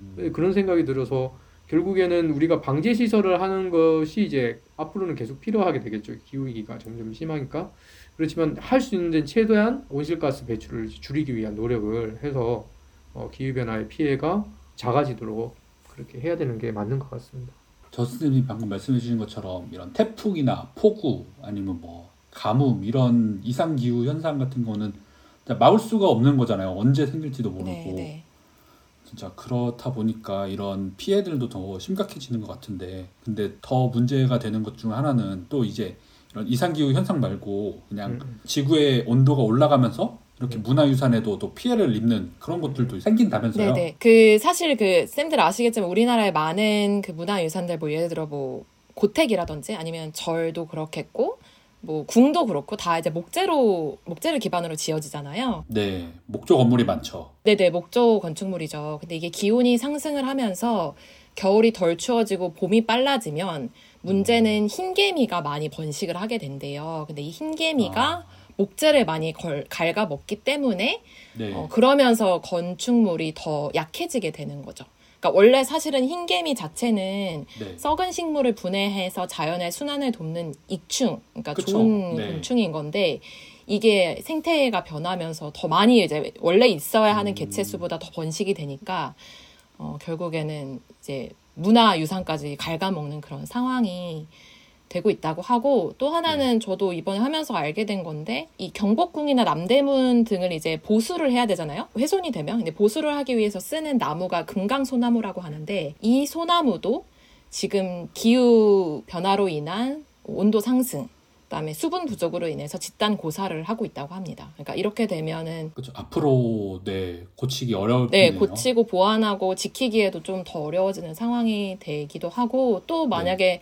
음. 예, 그런 생각이 들어서 결국에는 우리가 방제 시설을 하는 것이 이제 앞으로는 계속 필요하게 되겠죠 기후 위기가 점점 심하니까 그렇지만 할 수 있는 데는 최대한 온실가스 배출을 줄이기 위한 노력을 해서 어, 기후 변화의 피해가 작아지도록 그렇게 해야 되는 게 맞는 것 같습니다. 저 선생님이 방금 말씀해 주신 것처럼 이런 태풍이나 폭우 아니면 뭐 가뭄 이런 이상 기후 현상 같은 거는 막을 수가 없는 거잖아요. 언제 생길지도 모르고. 네, 네. 진짜 그렇다 보니까 이런 피해들도 더 심각해지는 것 같은데 근데 더 문제가 되는 것 중 하나는 또 이제 이런 이상기후 현상 말고 그냥 음. 지구의 온도가 올라가면서 이렇게 음. 문화유산에도 또 피해를 입는 그런 것들도 생긴다면서요? 네네. 그 사실 그 쌤들 아시겠지만 우리나라에 많은 그 문화유산들 뭐 예를 들어 뭐 고택이라든지 아니면 절도 그렇겠고 뭐 궁도 그렇고 다 이제 목재로 목재를 기반으로 지어지잖아요. 네, 목조 건물이 많죠. 네 네 목조 건축물이죠. 근데 이게 기온이 상승을 하면서 겨울이 덜 추워지고 봄이 빨라지면 문제는 흰개미가 많이 번식을 하게 된대요. 근데 이 흰개미가 아. 목재를 많이 걸, 갉아 먹기 때문에 네, 어, 그러면서 건축물이 더 약해지게 되는 거죠. 그러니까 원래 사실은 흰개미 자체는 네, 썩은 식물을 분해해서 자연의 순환을 돕는 익충, 그러니까 그쵸. 좋은 네. 곤충인 건데 이게 생태가 변하면서 더 많이 이제 원래 있어야 하는 음. 개체 수보다 더 번식이 되니까 어, 결국에는 이제 문화 유산까지 갉아먹는 그런 상황이 되고 있다고 하고 또 하나는 저도 이번에 하면서 알게 된 건데 이 경복궁이나 남대문 등을 이제 보수를 해야 되잖아요. 훼손이 되면 근데 보수를 하기 위해서 쓰는 나무가 금강소나무라고 하는데 이 소나무도 지금 기후 변화로 인한 온도 상승 그다음에 수분 부족으로 인해서 집단 고사를 하고 있다고 합니다. 그러니까 이렇게 되면은 그렇죠. 앞으로 네 고치기 어려울 네, 텐데요. 고치고 보완하고 지키기에도 좀 더 어려워지는 상황이 되기도 하고 또 만약에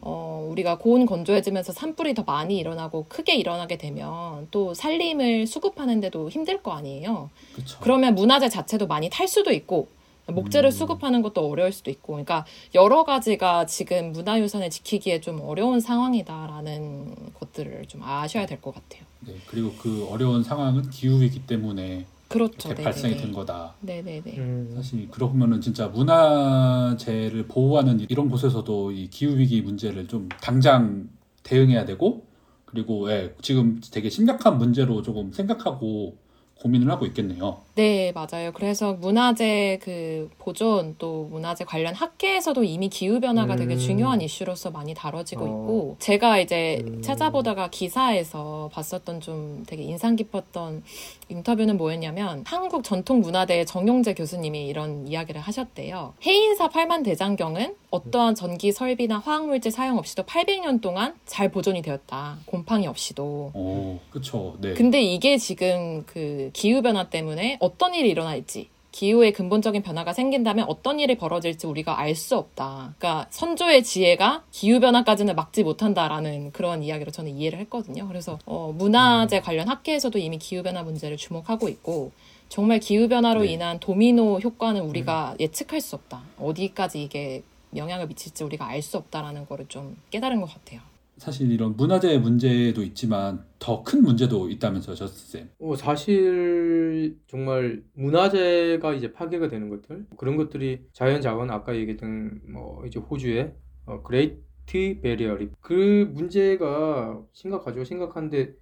어, 우리가 고온 건조해지면서 산불이 더 많이 일어나고 크게 일어나게 되면 또 살림을 수급하는데도 힘들 거 아니에요. 그렇죠. 그러면 문화재 자체도 많이 탈 수도 있고 목재를 음. 수급하는 것도 어려울 수도 있고 그러니까 여러 가지가 지금 문화유산을 지키기에 좀 어려운 상황이다라는 것들을 좀 아셔야 될 것 같아요. 네, 그리고 그 어려운 상황은 기후 위기 때문에 그렇죠. 이렇게 네네네. 발생이 된 거다. 네네네. 음. 사실 그러면은 진짜 문화재를 보호하는 이런 곳에서도 이 기후 위기 문제를 좀 당장 대응해야 되고 그리고 예, 지금 되게 심각한 문제로 조금 생각하고 고민을 하고 있겠네요. 네, 맞아요. 그래서 문화재 그 보존 또 문화재 관련 학계에서도 이미 기후 변화가 되게 음. 중요한 이슈로서 많이 다뤄지고 어. 있고 제가 이제 음. 찾아보다가 기사에서 봤었던 좀 되게 인상 깊었던 인터뷰는 뭐였냐면 한국 전통 문화대 정용재 교수님이 이런 이야기를 하셨대요. 해인사 팔만 대장경은 어떠한 전기 설비나 화학물질 사용 없이도 800년 동안 잘 보존이 되었다. 곰팡이 없이도. 오, 그렇죠. 네. 근데 이게 지금 그 기후 변화 때문에 어떤 일이 일어날지 기후의 근본적인 변화가 생긴다면 어떤 일이 벌어질지 우리가 알 수 없다. 그러니까 선조의 지혜가 기후 변화까지는 막지 못한다라는 그런 이야기로 저는 이해를 했거든요. 그래서 어, 문화재 관련 학계에서도 이미 기후 변화 문제를 주목하고 있고 정말 기후 변화로 네. 인한 도미노 효과는 우리가 예측할 수 없다. 어디까지 이게 영향을 미칠지 우리가 알 수 없다라는 거를 좀 깨달은 것 같아요. 사실 이런 문화재 문제도 있지만 더 큰 문제도 있다면서요, 저스트 쌤. 어, 사실 정말 문화재가 이제 파괴가 되는 것들 그런 것들이 자연 자원 아까 얘기했던 뭐 이제 호주의 어, 그레이트 베리어 립. 그 문제가 심각하죠. 심각한데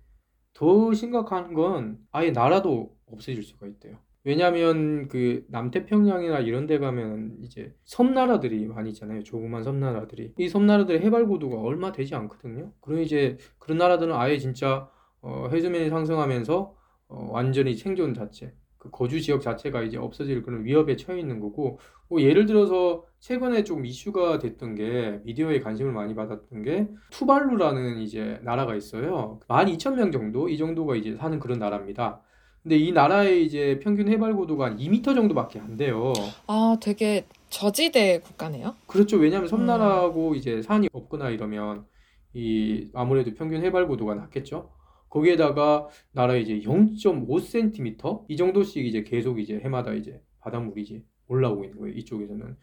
더 심각한 건 아예 나라도 없어질 수가 있대요. 왜냐하면 그 남태평양이나 이런 데 가면 이제 섬나라들이 많이 있잖아요. 조그만 섬나라들이. 이 섬나라들의 해발 고도가 얼마 되지 않거든요. 그럼 이제 그런 나라들은 아예 진짜 어, 해수면이 상승하면서 어, 완전히 생존 자체, 그 거주 지역 자체가 이제 없어질 그런 위협에 처해 있는 거고, 뭐 예를 들어서 최근에 좀 이슈가 됐던 게 미디어에 관심을 많이 받았던 게 투발루라는 이제 나라가 있어요. 12,000명 정도 이 정도가 이제 사는 그런 나라입니다. 근데 이 나라의 이제 평균 해발 고도가 한 2m 정도밖에 안 돼요. 아, 되게 저지대 국가네요. 그렇죠. 왜냐하면 섬나라고 이제 산이 없거나 이러면 이 아무래도 평균 해발 고도가 낮겠죠. 거기에다가 나라 이제 0.5cm 이 정도씩 이제 계속 이제 해마다 이제 바닷물이 이제 올라오고 있는 거예요. 이쪽에서는.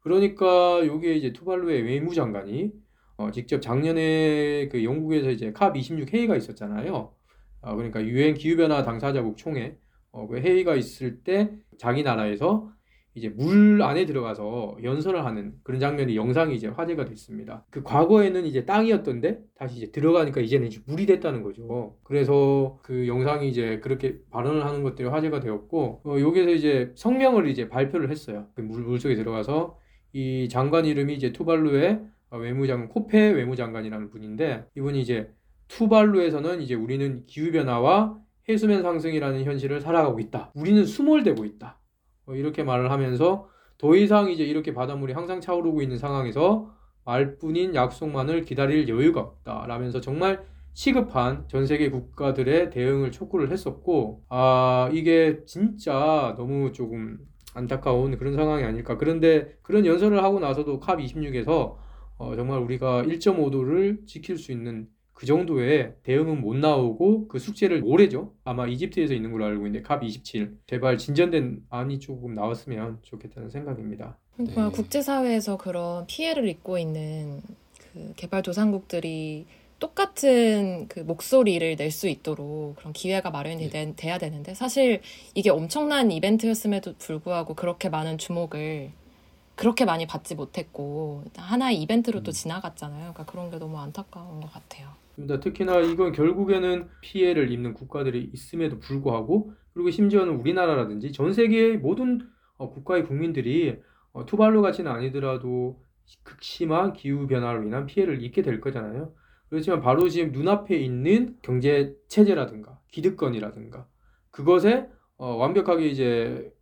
그러니까 요게 이제 투발루의 외무장관이 어, 직접 작년에 그 영국에서 이제 캅26 회의가 있었잖아요. 어, 그러니까 유엔 기후변화 당사자국 총회 어, 그 회의가 있을 때 자기 나라에서 이제 물 안에 들어가서 연설을 하는 그런 장면이 영상이 이제 화제가 됐습니다. 그 과거에는 이제 땅이었던데 다시 이제 들어가니까 이제는 이제 물이 됐다는 거죠. 그래서 그 영상이 이제 그렇게 발언을 하는 것들이 화제가 되었고 어, 여기서 이제 성명을 이제 발표를 했어요. 그 물, 물 속에 들어가서 이 장관 이름이 이제 투발루의 외무장관 코페 외무장관이라는 분인데 이분이 이제 투발루에서는 이제 우리는 기후 변화와 해수면 상승이라는 현실을 살아가고 있다. 우리는 수몰되고 있다. 뭐 이렇게 말을 하면서 더 이상 이제 이렇게 바닷물이 항상 차오르고 있는 상황에서 말뿐인 약속만을 기다릴 여유가 없다. 라면서 정말 시급한 전 세계 국가들의 대응을 촉구를 했었고, 아, 이게 진짜 너무 조금 안타까운 그런 상황이 아닐까. 그런데 그런 연설을 하고 나서도 캅 26에서 어, 정말 우리가 1.5도를 지킬 수 있는 그 정도의 대응은 못 나오고 그 숙제를 올해죠. 아마 이집트에서 있는 걸로 알고 있는데 캅 27. 제발 진전된 안이 조금 나왔으면 좋겠다는 생각입니다. 그러니까 네. 국제사회에서 그런 피해를 입고 있는 그 개발도상국들이 똑같은 그 목소리를 낼 수 있도록 그런 기회가 마련이 되, 돼야 되는데 사실 이게 엄청난 이벤트였음에도 불구하고 그렇게 많은 주목을 그렇게 많이 받지 못했고 하나의 이벤트로 또 음. 지나갔잖아요. 그러니까 그런 게 너무 안타까운 것 같아요. 맞습니다. 특히나 이건 결국에는 피해를 입는 국가들이 있음에도 불구하고 그리고 심지어는 우리나라라든지 전 세계의 모든 어, 국가의 국민들이 어, 투발루 같이는 아니더라도 극심한 기후 변화로 인한 피해를 입게 될 거잖아요. 그렇지만 바로 지금 눈앞에 있는 경제 체제라든가 기득권이라든가 그것에 어, 완벽하게 이제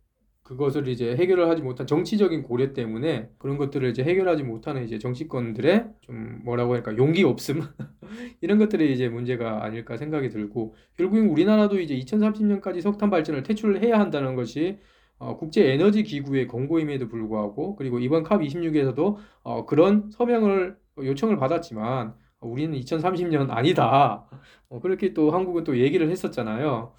그것을 이제 해결을 하지 못한 정치적인 고려 때문에 그런 것들을 이제 해결하지 못하는 이제 정치권들의 좀 뭐라고 할까 용기 없음 (laughs) 이런 것들이 이제 문제가 아닐까 생각이 들고 결국엔 우리나라도 이제 2030년까지 석탄 발전을 퇴출을 해야 한다는 것이 어, 국제 에너지 기구의 권고임에도 불구하고 그리고 이번 캅 26에서도 어, 그런 서명을 요청을 받았지만 어, 우리는 2030년 아니다. 어, 그렇게 또 한국은 또 얘기를 했었잖아요.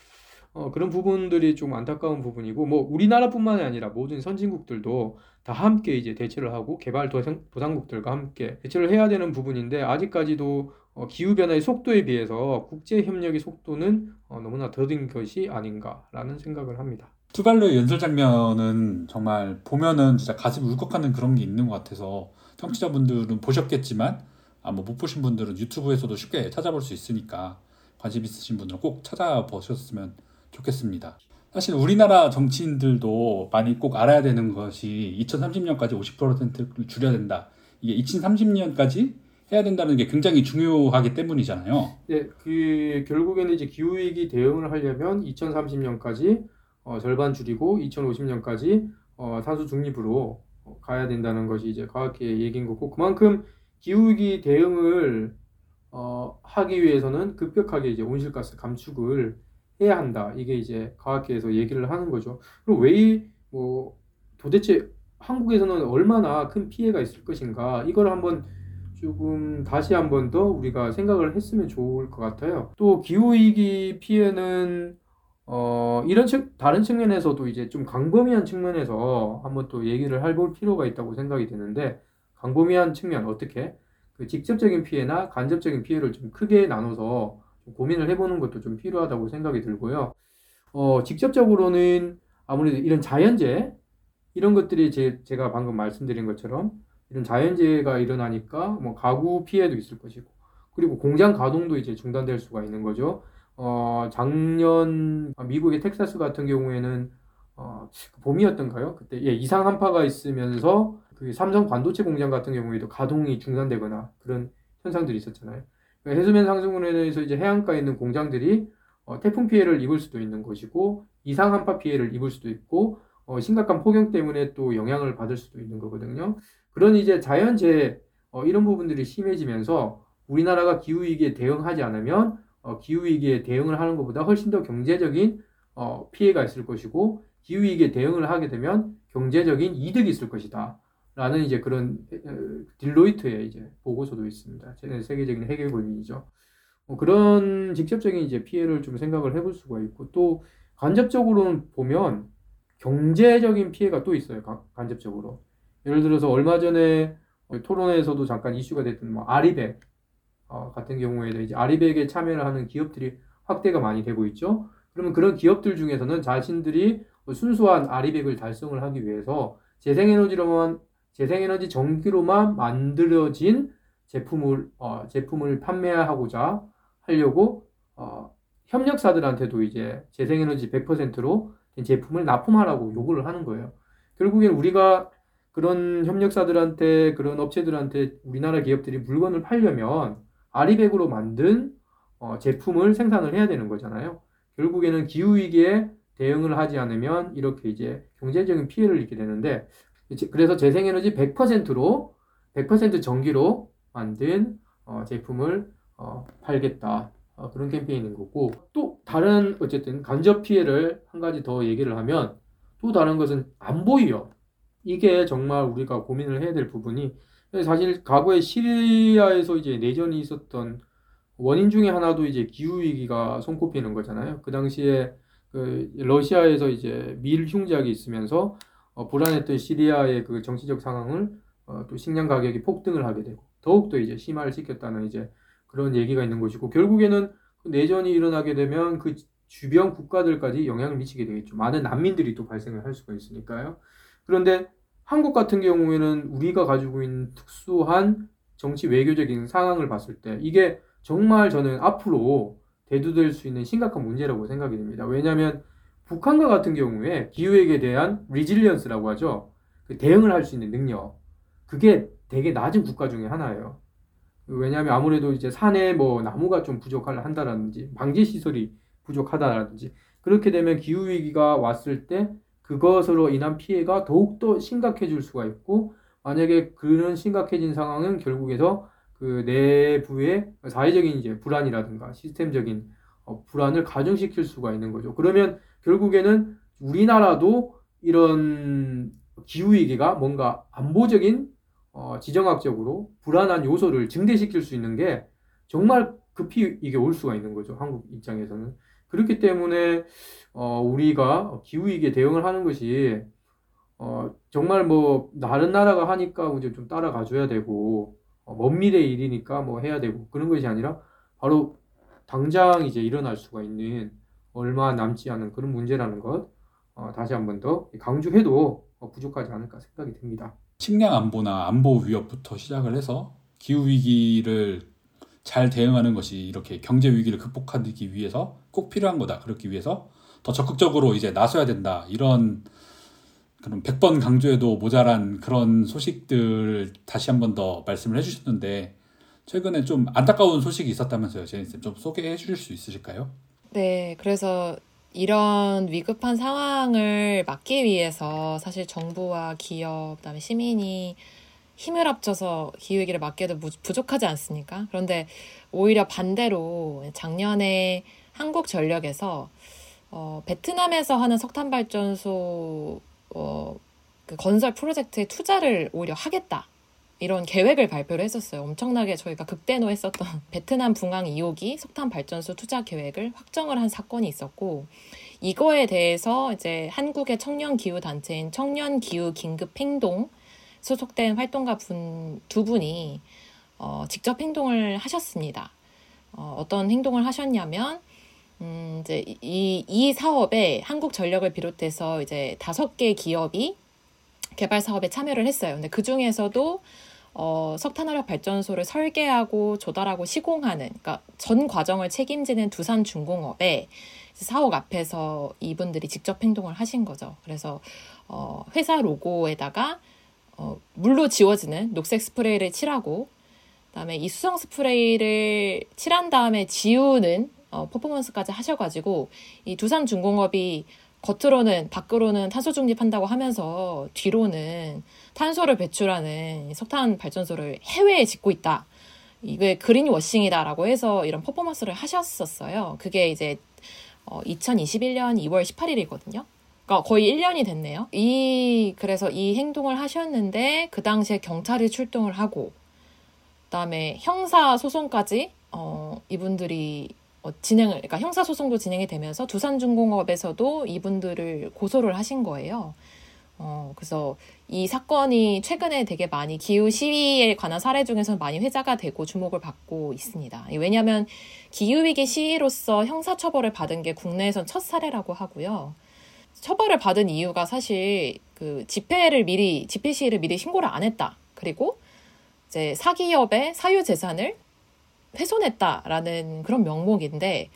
어, 그런 부분들이 좀 안타까운 부분이고 뭐 우리나라뿐만이 아니라 모든 선진국들도 다 함께 이제 대처를 하고 개발 도상, 도상국들과 함께 대처를 해야 되는 부분인데 아직까지도 어, 기후 변화의 속도에 비해서 국제 협력의 속도는 어, 너무나 더딘 것이 아닌가라는 생각을 합니다. 투발루의 연설 장면은 정말 보면은 진짜 가슴 울컥하는 그런 게 있는 것 같아서 청취자분들은 보셨겠지만 아마 못 보신 분들은 유튜브에서도 쉽게 찾아볼 수 있으니까 관심 있으신 분들은 꼭 찾아보셨으면 좋겠습니다. 사실 우리나라 정치인들도 많이 꼭 알아야 되는 것이 2030년까지 50%를 줄여야 된다. 이게 2030년까지 해야 된다는 게 굉장히 중요하기 때문이잖아요. 네, 그 결국에는 이제 기후 위기 대응을 하려면 2030년까지 어, 절반 줄이고 2050년까지 어, 탄소 중립으로 어, 가야 된다는 것이 이제 과학계의 얘기인 거고 그만큼 기후 위기 대응을 어, 하기 위해서는 급격하게 이제 온실가스 감축을 해야 한다. 이게 이제 과학계에서 얘기를 하는 거죠. 그럼 왜뭐 도대체 한국에서는 얼마나 큰 피해가 있을 것인가 이걸 한번 조금 다시 한번 더 우리가 생각을 했으면 좋을 것 같아요. 또 기후 위기 피해는 어, 이런 측, 다른 측면에서도 이제 좀 광범위한 측면에서 한번 또 얘기를 해볼 필요가 있다고 생각이 드는데, 광범위한 측면, 어떻게? 그 직접적인 피해나 간접적인 피해를 좀 크게 나눠서 좀 고민을 해보는 것도 좀 필요하다고 생각이 들고요. 어, 직접적으로는 아무래도 이런 자연재해, 이런 것들이 제, 제가 방금 말씀드린 것처럼 이런 자연재해가 일어나니까 뭐 가구 피해도 있을 것이고, 그리고 공장 가동도 이제 중단될 수가 있는 거죠. 어, 작년 미국의 텍사스 같은 경우에는 어, 봄이었던가요? 그때 예, 이상 한파가 있으면서 그 삼성 반도체 공장 같은 경우에도 가동이 중단되거나 그런 현상들이 있었잖아요. 그러니까 해수면 상승으로 인해서 이제 해안가에 있는 공장들이 어, 태풍 피해를 입을 수도 있는 것이고 이상 한파 피해를 입을 수도 있고 어, 심각한 폭염 때문에 또 영향을 받을 수도 있는 거거든요. 그런 이제 자연재해 어, 이런 부분들이 심해지면서 우리나라가 기후 위기에 대응하지 않으면 어, 기후 위기에 대응을 하는 것보다 훨씬 더 경제적인 어, 피해가 있을 것이고 기후 위기에 대응을 하게 되면 경제적인 이득이 있을 것이다. 라는 이제 그런 딜로이트의 이제 보고서도 있습니다. 세계적인 해결 고민이죠. 뭐 그런 직접적인 이제 피해를 좀 생각을 해볼 수가 있고 또 간접적으로는 보면 경제적인 피해가 또 있어요. 간접적으로. 예를 들어서 얼마 전에 토론에서도 잠깐 이슈가 됐던 뭐 아리백 어, 같은 경우에는 이제 아리백에 참여를 하는 기업들이 확대가 많이 되고 있죠. 그러면 그런 기업들 중에서는 자신들이 순수한 아리백을 달성을 하기 위해서 재생에너지로만 재생에너지 전기로만 만들어진 제품을 어, 제품을 판매하고자 하려고 어, 협력사들한테도 이제 재생에너지 100%로 된 제품을 납품하라고 요구를 하는 거예요. 결국엔 우리가 그런 협력사들한테 그런 업체들한테 우리나라 기업들이 물건을 팔려면 아리백으로 만든 어, 제품을 생산을 해야 되는 거잖아요. 결국에는 기후 위기에 대응을 하지 않으면 이렇게 이제 경제적인 피해를 입게 되는데 그래서 재생에너지 100%로 100% 전기로 만든 어, 제품을 어, 팔겠다. 어, 그런 캠페인인 거고 또 다른 어쨌든 간접 피해를 한 가지 더 얘기를 하면 또 다른 것은 안보 위협 이게 정말 우리가 고민을 해야 될 부분이 사실 과거에 시리아에서 이제 내전이 있었던 원인 중에 하나도 이제 기후 위기가 손꼽히는 거잖아요. 그 당시에 그 러시아에서 이제 밀 흉작이 있으면서 어, 불안했던 시리아의 그 정치적 상황을 어, 또 식량 가격이 폭등을 하게 되고 더욱더 이제 심화를 시켰다는 이제 그런 얘기가 있는 것이고 결국에는 그 내전이 일어나게 되면 그 주변 국가들까지 영향을 미치게 되겠죠. 많은 난민들이 또 발생을 할 수가 있으니까요. 그런데 한국 같은 경우에는 우리가 가지고 있는 특수한 정치 외교적인 상황을 봤을 때 이게 정말 저는 앞으로 대두될 수 있는 심각한 문제라고 생각이 됩니다. 왜냐하면 북한과 같은 경우에 기후에 대한 resilience라고 하죠. 그 대응을 할 수 있는 능력. 그게 되게 낮은 국가 중에 하나예요. 왜냐하면 아무래도 이제 산에 뭐 나무가 좀 부족한다라든지 방제 시설이 부족하다라든지 그렇게 되면 기후 위기가 왔을 때 그것으로 인한 피해가 더욱 더 심각해질 수가 있고 만약에 그런 심각해진 상황은 결국에서 그 내부의 사회적인 이제 불안이라든가 시스템적인 어, 불안을 가중시킬 수가 있는 거죠. 그러면 결국에는 우리나라도 이런 기후 위기가 뭔가 안보적인 어, 지정학적으로 불안한 요소를 증대시킬 수 있는 게 정말 급히 이게 올 수가 있는 거죠. 한국 입장에서는. 그렇기 때문에 어, 우리가 기후위기에 대응을 하는 것이 어, 정말 뭐 다른 나라가 하니까 이제 좀 따라가 줘야 되고 어, 먼 미래 일이니까 뭐 해야 되고 그런 것이 아니라 바로 당장 이제 일어날 수가 있는 얼마 남지 않은 그런 문제라는 것 어, 다시 한 번 더 강조해도 어, 부족하지 않을까 생각이 듭니다. 식량 안보나 안보 위협부터 시작을 해서 기후 위기를 잘 대응하는 것이 이렇게 경제 위기를 극복하기 위해서 꼭 필요한 거다. 그렇기 위해서 더 적극적으로 이제 나서야 된다. 이런 그런 100번 강조해도 모자란 그런 소식들 다시 한 번 더 말씀을 해주셨는데 최근에 좀 안타까운 소식이 있었다면서요, 제니쌤. 좀 소개해 주실 수 있으실까요? 네, 그래서 이런 위급한 상황을 막기 위해서 사실 정부와 기업, 그다음에 시민이 힘을 합쳐서 기후위기를 막기에도 부족하지 않습니까? 그런데 오히려 반대로 작년에 한국 전력에서 어, 베트남에서 하는 석탄 발전소 어, 그 건설 프로젝트에 투자를 오히려 하겠다. 이런 계획을 발표를 했었어요. 엄청나게 저희가 극대노했었던 (laughs) 베트남 붕항 2호기 석탄 발전소 투자 계획을 확정을 한 사건이 있었고 이거에 대해서 이제 한국의 청년 기후 단체인 청년 기후 긴급 행동 소속된 활동가 분 두 분이 어, 직접 행동을 하셨습니다. 어, 어떤 행동을 하셨냐면 음, 이제 이, 이 사업에 한국 전력을 비롯해서 이제 다섯 개 기업이 개발 사업에 참여를 했어요. 근데 그 중에서도 어, 석탄화력 발전소를 설계하고 조달하고 시공하는, 그러니까 전 과정을 책임지는 두산 중공업에 사옥 앞에서 이분들이 직접 행동을 하신 거죠. 그래서 어, 회사 로고에다가 어, 물로 지워지는 녹색 스프레이를 칠하고, 그다음에 이 수성 스프레이를 칠한 다음에 지우는 어, 퍼포먼스까지 하셔가지고 이 두산 중공업이 겉으로는 밖으로는 탄소 중립한다고 하면서 뒤로는 탄소를 배출하는 석탄 발전소를 해외에 짓고 있다. 이게 그린 워싱이다라고 해서 이런 퍼포먼스를 하셨었어요. 그게 이제 어, 2021년 2월 18일이거든요. 그러니까 거의 1년이 됐네요. 이 그래서 이 행동을 하셨는데 그 당시에 경찰이 출동을 하고 그다음에 형사 소송까지 어 이분들이 어, 진행을 그러니까 형사 소송도 진행이 되면서 두산중공업에서도 이분들을 고소를 하신 거예요. 어 그래서 이 사건이 최근에 되게 많이 기후 시위에 관한 사례 중에서 많이 회자가 되고 주목을 받고 있습니다. 왜냐하면 기후위기 시위로서 형사처벌을 받은 게 국내에선 첫 사례라고 하고요. 처벌을 받은 이유가 사실 그 집회를 미리, 집회 시위를 미리 신고를 안 했다. 그리고 이제 사기업의 사유재산을 훼손했다라는 그런 명목인데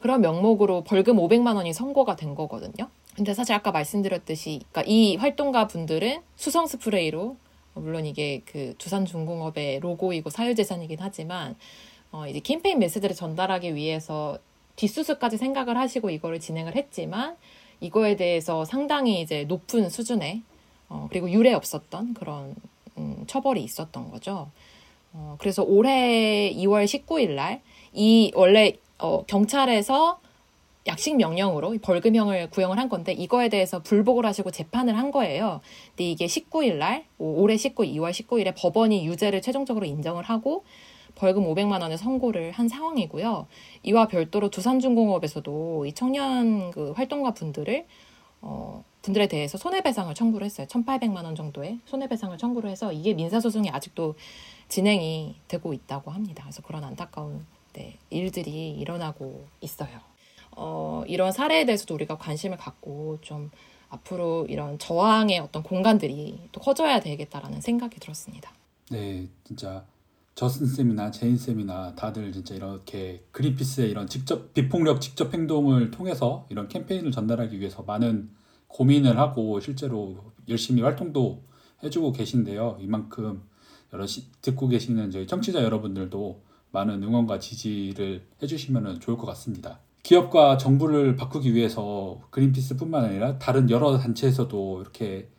그런 명목으로 벌금 500만 원이 선고가 된 거거든요. 근데 사실 아까 말씀드렸듯이 그러니까 이 활동가 분들은 수성 스프레이로 물론 이게 그 두산 중공업의 로고이고 사유재산이긴 하지만 어 이제 캠페인 메시지를 전달하기 위해서 뒷수습까지 생각을 하시고 이거를 진행을 했지만 이거에 대해서 상당히 이제 높은 수준의 어 그리고 유례 없었던 그런 음 처벌이 있었던 거죠. 어 그래서 올해 2월 19일 날 이 원래 어 경찰에서 약식 명령으로 벌금형을 구형을 한 건데 이거에 대해서 불복을 하시고 재판을 한 거예요. 근데 이게 19일 날 올해 19 2월 19일에 법원이 유죄를 최종적으로 인정을 하고 벌금 500만 원을 선고를 한 상황이고요. 이와 별도로 두산중공업에서도 이 청년 그 활동가 분들을 어 분들에 대해서 손해배상을 청구를 했어요. 1,800만 원 정도의 손해배상을 청구를 해서 이게 민사소송이 아직도 진행이 되고 있다고 합니다. 그래서 그런 안타까운 네, 일들이 일어나고 있어요. 어, 이런 사례에 대해서도 우리가 관심을 갖고 좀 앞으로 이런 저항의 어떤 공간들이 또 커져야 되겠다라는 생각이 들었습니다. 네, 진짜 저슨 쌤이나 제인 쌤이나 다들 진짜 이렇게 그린피스의 이런 직접 비폭력 직접 행동을 통해서 이런 캠페인을 전달하기 위해서 많은 고민을 하고 실제로 열심히 활동도 해주고 계신데요. 이만큼 여러 시, 듣고 계시는 저희 청취자 여러분들도 많은 응원과 지지를 해주시면 좋을 것 같습니다. 기업과 정부를 바꾸기 위해서 그린피스뿐만 아니라 다른 여러 단체에서도 이렇게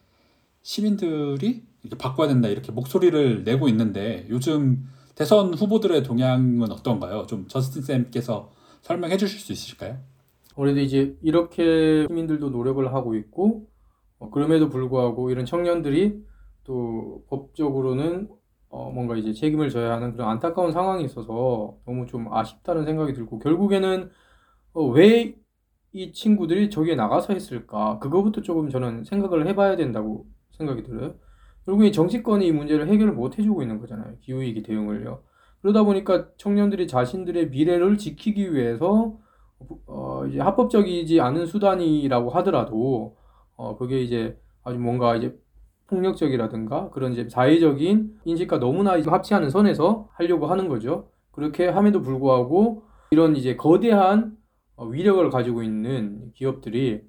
시민들이 이렇게 바꿔야 된다 이렇게 목소리를 내고 있는데 요즘 대선 후보들의 동향은 어떤가요? 좀 저스틴 쌤께서 설명해 주실 수 있으실까요? 그래도 이제 이렇게 시민들도 노력을 하고 있고 어, 그럼에도 불구하고 이런 청년들이 또 법적으로는 어, 뭔가 이제 책임을 져야 하는 그런 안타까운 상황이 있어서 너무 좀 아쉽다는 생각이 들고 결국에는 어, 왜 이 친구들이 저기에 나가서 했을까? 그거부터 조금 저는 생각을 해봐야 된다고 생각이 들어요. 결국에 정치권이 이 문제를 해결을 못 해주고 있는 거잖아요. 기후위기 대응을요. 그러다 보니까 청년들이 자신들의 미래를 지키기 위해서 어, 이제 합법적이지 않은 수단이라고 하더라도 어, 그게 이제 아주 뭔가 이제 폭력적이라든가 그런 이제 사회적인 인식과 너무나 합치하는 선에서 하려고 하는 거죠. 그렇게 함에도 불구하고 이런 이제 거대한 어, 위력을 가지고 있는 기업들이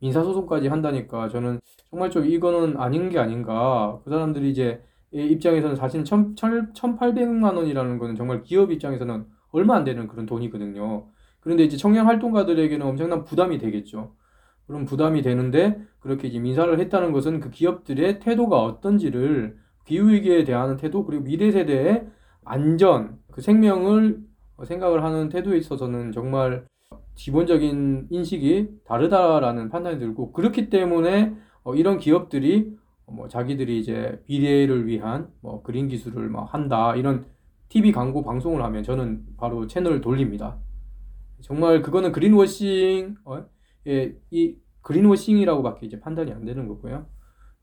인사소송까지 한다니까 저는 정말 좀 이거는 아닌 게 아닌가. 그 사람들이 이제 입장에서는 사실은 1,800만 원이라는 거는 정말 기업 입장에서는 얼마 안 되는 그런 돈이거든요. 그런데 이제 청년 활동가들에게는 엄청난 부담이 되겠죠. 그런 부담이 되는데 그렇게 이제 민사를 했다는 것은 그 기업들의 태도가 어떤지를 기후위기에 대한 태도 그리고 미래 세대의 안전, 그 생명을 생각을 하는 태도에 있어서는 정말 기본적인 인식이 다르다라는 판단이 들고 그렇기 때문에 어, 이런 기업들이 뭐 자기들이 이제 미래를 위한 뭐 그린 기술을 막 한다 이런 TV 광고 방송을 하면 저는 바로 채널을 돌립니다. 정말 그거는 그린워싱 어? 예, 이 그린워싱이라고밖에 이제 판단이 안 되는 거고요.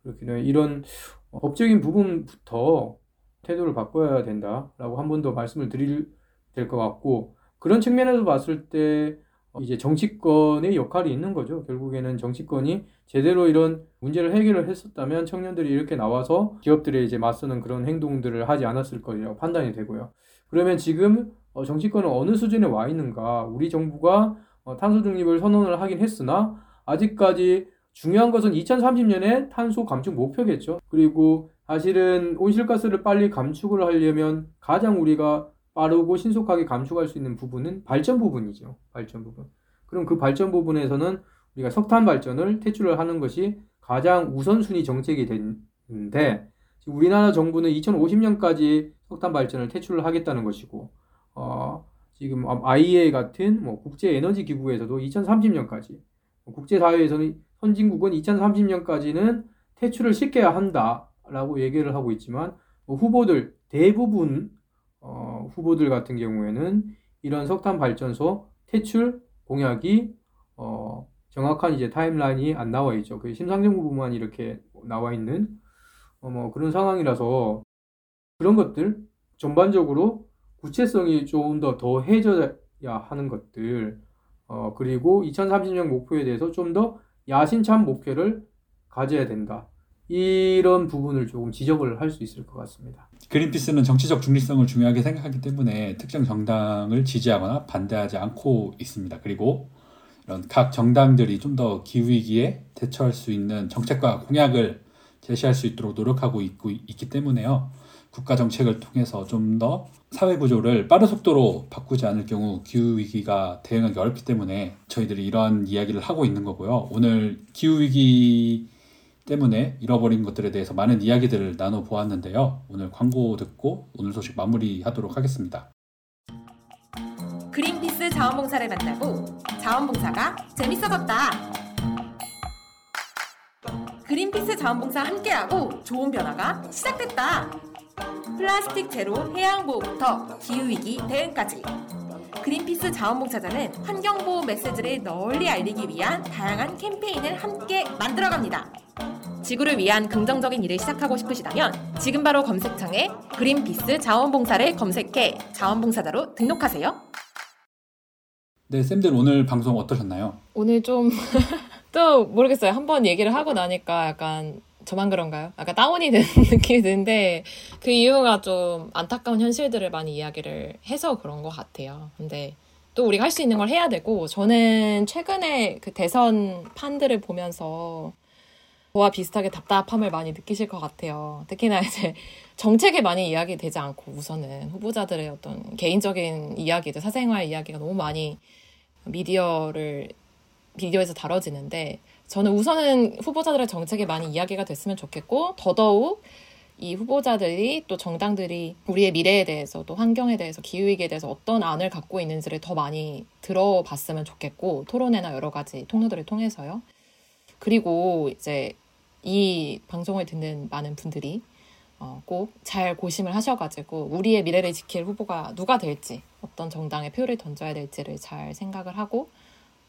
그렇기 때문에 이런 법적인 부분부터 태도를 바꿔야 된다라고 한 번 더 말씀을 드릴 될 것 같고 그런 측면에서 봤을 때 이제 정치권의 역할이 있는 거죠. 결국에는 정치권이 제대로 이런 문제를 해결을 했었다면 청년들이 이렇게 나와서 기업들에 이제 맞서는 그런 행동들을 하지 않았을 거라고 판단이 되고요. 그러면 지금 어, 정치권은 어느 수준에 와 있는가? 우리 정부가 어, 탄소 중립을 선언을 하긴 했으나 아직까지 중요한 것은 2030년에 탄소 감축 목표겠죠. 그리고 사실은 온실가스를 빨리 감축을 하려면 가장 우리가 빠르고 신속하게 감축할 수 있는 부분은 발전 부분이죠. 발전 부분. 그럼 그 발전 부분에서는 우리가 석탄 발전을 퇴출을 하는 것이 가장 우선순위 정책이 됐는데 우리나라 정부는 2050년까지 석탄 발전을 퇴출을 하겠다는 것이고 어, 지금 IEA 같은 뭐 국제 에너지 기구에서도 2030년까지 국제 사회에서는 선진국은 2030년까지는 퇴출을 시켜야 한다라고 얘기를 하고 있지만 뭐 후보들 대부분 어, 후보들 같은 경우에는 이런 석탄 발전소 퇴출 공약이 어, 정확한 이제 타임라인이 안 나와 있죠. 그 심상정부만 이렇게 나와 있는 어, 뭐 그런 상황이라서 그런 것들 전반적으로 구체성이 조금 더 더해져야 하는 것들 어, 그리고 2030년 목표에 대해서 좀 더 야심찬 목표를 가져야 된다. 이런 부분을 조금 지적을 할 수 있을 것 같습니다. 그린피스는 정치적 중립성을 중요하게 생각하기 때문에 특정 정당을 지지하거나 반대하지 않고 있습니다. 그리고 이런 각 정당들이 좀 더 기후위기에 대처할 수 있는 정책과 공약을 제시할 수 있도록 노력하고 있고 있기 때문에요. 국가 정책을 통해서 좀 더 사회 구조를 빠른 속도로 바꾸지 않을 경우 기후 위기가 대응하기 어렵기 때문에 저희들이 이러한 이야기를 하고 있는 거고요. 오늘 기후 위기 때문에 잃어버린 것들에 대해서 많은 이야기들을 나눠 보았는데요. 오늘 광고 듣고 오늘 소식 마무리하도록 하겠습니다. 그린피스 자원봉사를 만나고 자원봉사가 재밌어졌다. 그린피스 자원봉사 함께하고 좋은 변화가 시작됐다. 플라스틱 제로 해양보호부터 기후위기 대응까지. 그린피스 자원봉사자는 환경보호 메시지를 널리 알리기 위한 다양한 캠페인을 함께 만들어갑니다. 지구를 위한 긍정적인 일을 시작하고 싶으시다면 지금 바로 검색창에 그린피스 자원봉사를 검색해 자원봉사자로 등록하세요. 네, 쌤들 오늘 방송 어떠셨나요? 오늘 좀 (laughs) 또 모르겠어요. 한번 얘기를 하고 나니까 약간 저만 그런가요? 약간 다운이 되는 (laughs) 느낌이 드는데 그 이유가 좀 안타까운 현실들을 많이 이야기를 해서 그런 것 같아요. 근데 또 우리가 할 수 있는 걸 해야 되고 저는 최근에 그 대선 판들을 보면서 저와 비슷하게 답답함을 많이 느끼실 것 같아요. 특히나 (laughs) 이제 정책에 많이 이야기 되지 않고 우선은 후보자들의 어떤 개인적인 이야기들, 사생활 이야기가 너무 많이 미디어를 미디어에서 다뤄지는데 저는 우선은 후보자들의 정책에 많이 이야기가 됐으면 좋겠고 더더욱 이 후보자들이 또 정당들이 우리의 미래에 대해서 또 환경에 대해서 기후위기에 대해서 어떤 안을 갖고 있는지를 더 많이 들어봤으면 좋겠고 토론회나 여러 가지 통로들을 통해서요. 그리고 이제 이 방송을 듣는 많은 분들이 어, 꼭 잘 고심을 하셔가지고 우리의 미래를 지킬 후보가 누가 될지 어떤 정당에 표를 던져야 될지를 잘 생각을 하고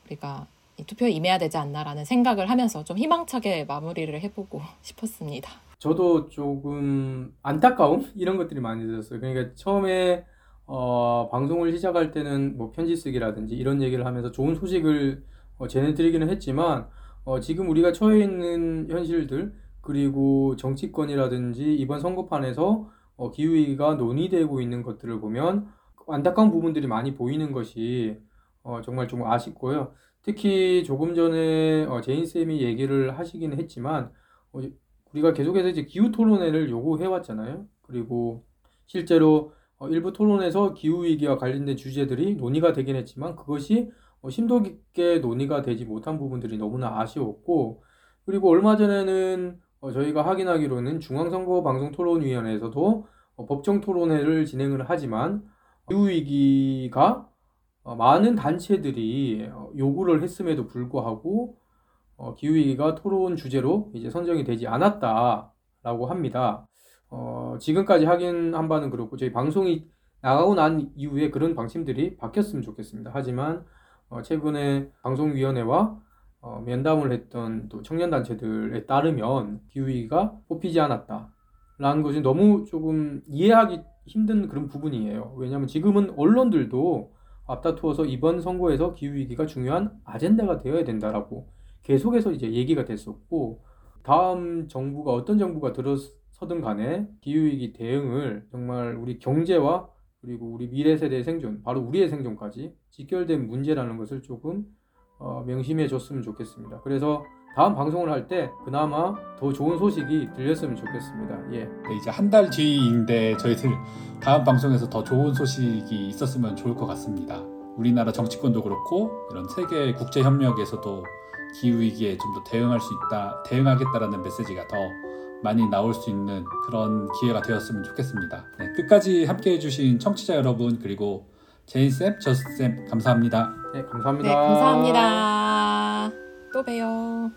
우리가 이 투표에 임해야 되지 않나라는 생각을 하면서 좀 희망차게 마무리를 해보고 (laughs) 싶었습니다. 저도 조금 안타까움 (laughs) 이런 것들이 많이 들었어요. 그러니까 처음에 어, 방송을 시작할 때는 뭐 편지 쓰기라든지 이런 얘기를 하면서 좋은 소식을 어, 전해드리기는 했지만 어, 지금 우리가 처해 있는 현실들 그리고 정치권이라든지 이번 선거판에서 어, 기후위기가 논의되고 있는 것들을 보면 안타까운 부분들이 많이 보이는 것이 어, 정말 좀 아쉽고요. 특히 조금 전에 어, 제인 쌤이 얘기를 하시긴 했지만 어, 우리가 계속해서 이제 기후 토론회를 요구해 왔잖아요. 그리고 실제로 어, 일부 토론에서 기후 위기와 관련된 주제들이 논의가 되긴 했지만 그것이 어, 심도 깊게 논의가 되지 못한 부분들이 너무나 아쉬웠고 그리고 얼마 전에는 어, 저희가 확인하기로는 중앙선거방송토론위원회에서도 어, 법정 토론회를 진행을 하지만 기후 위기가 어, 많은 단체들이 어, 요구를 했음에도 불구하고 어, 기후위기가 토론 주제로 이제 선정이 되지 않았다라고 합니다. 어, 지금까지 확인한 바는 그렇고 저희 방송이 나가고 난 이후에 그런 방침들이 바뀌었으면 좋겠습니다. 하지만 어, 최근에 방송위원회와 어, 면담을 했던 또 청년단체들에 따르면 기후위기가 뽑히지 않았다라는 것이 너무 조금 이해하기 힘든 그런 부분이에요. 왜냐하면 지금은 언론들도 앞다투어서 이번 선거에서 기후위기가 중요한 아젠다가 되어야 된다라고 계속해서 이제 얘기가 됐었고 다음 정부가 어떤 정부가 들어서든 간에 기후위기 대응을 정말 우리 경제와 그리고 우리 미래 세대의 생존, 바로 우리의 생존까지 직결된 문제라는 것을 조금 어, 명심해 줬으면 좋겠습니다. 그래서 다음 방송을 할 때 그나마 더 좋은 소식이 들렸으면 좋겠습니다. 예. 네, 이제 한 달 뒤인데 저희들 다음 방송에서 더 좋은 소식이 있었으면 좋을 것 같습니다. 우리나라 정치권도 그렇고 이런 세계 국제 협력에서도 기후 위기에 좀 더 대응할 수 있다, 대응하겠다라는 메시지가 더 많이 나올 수 있는 그런 기회가 되었으면 좋겠습니다. 네, 끝까지 함께해 주신 청취자 여러분 그리고 제인 쌤, 저스 쌤 감사합니다. 네, 감사합니다. 네, 감사합니다. 또 봬요.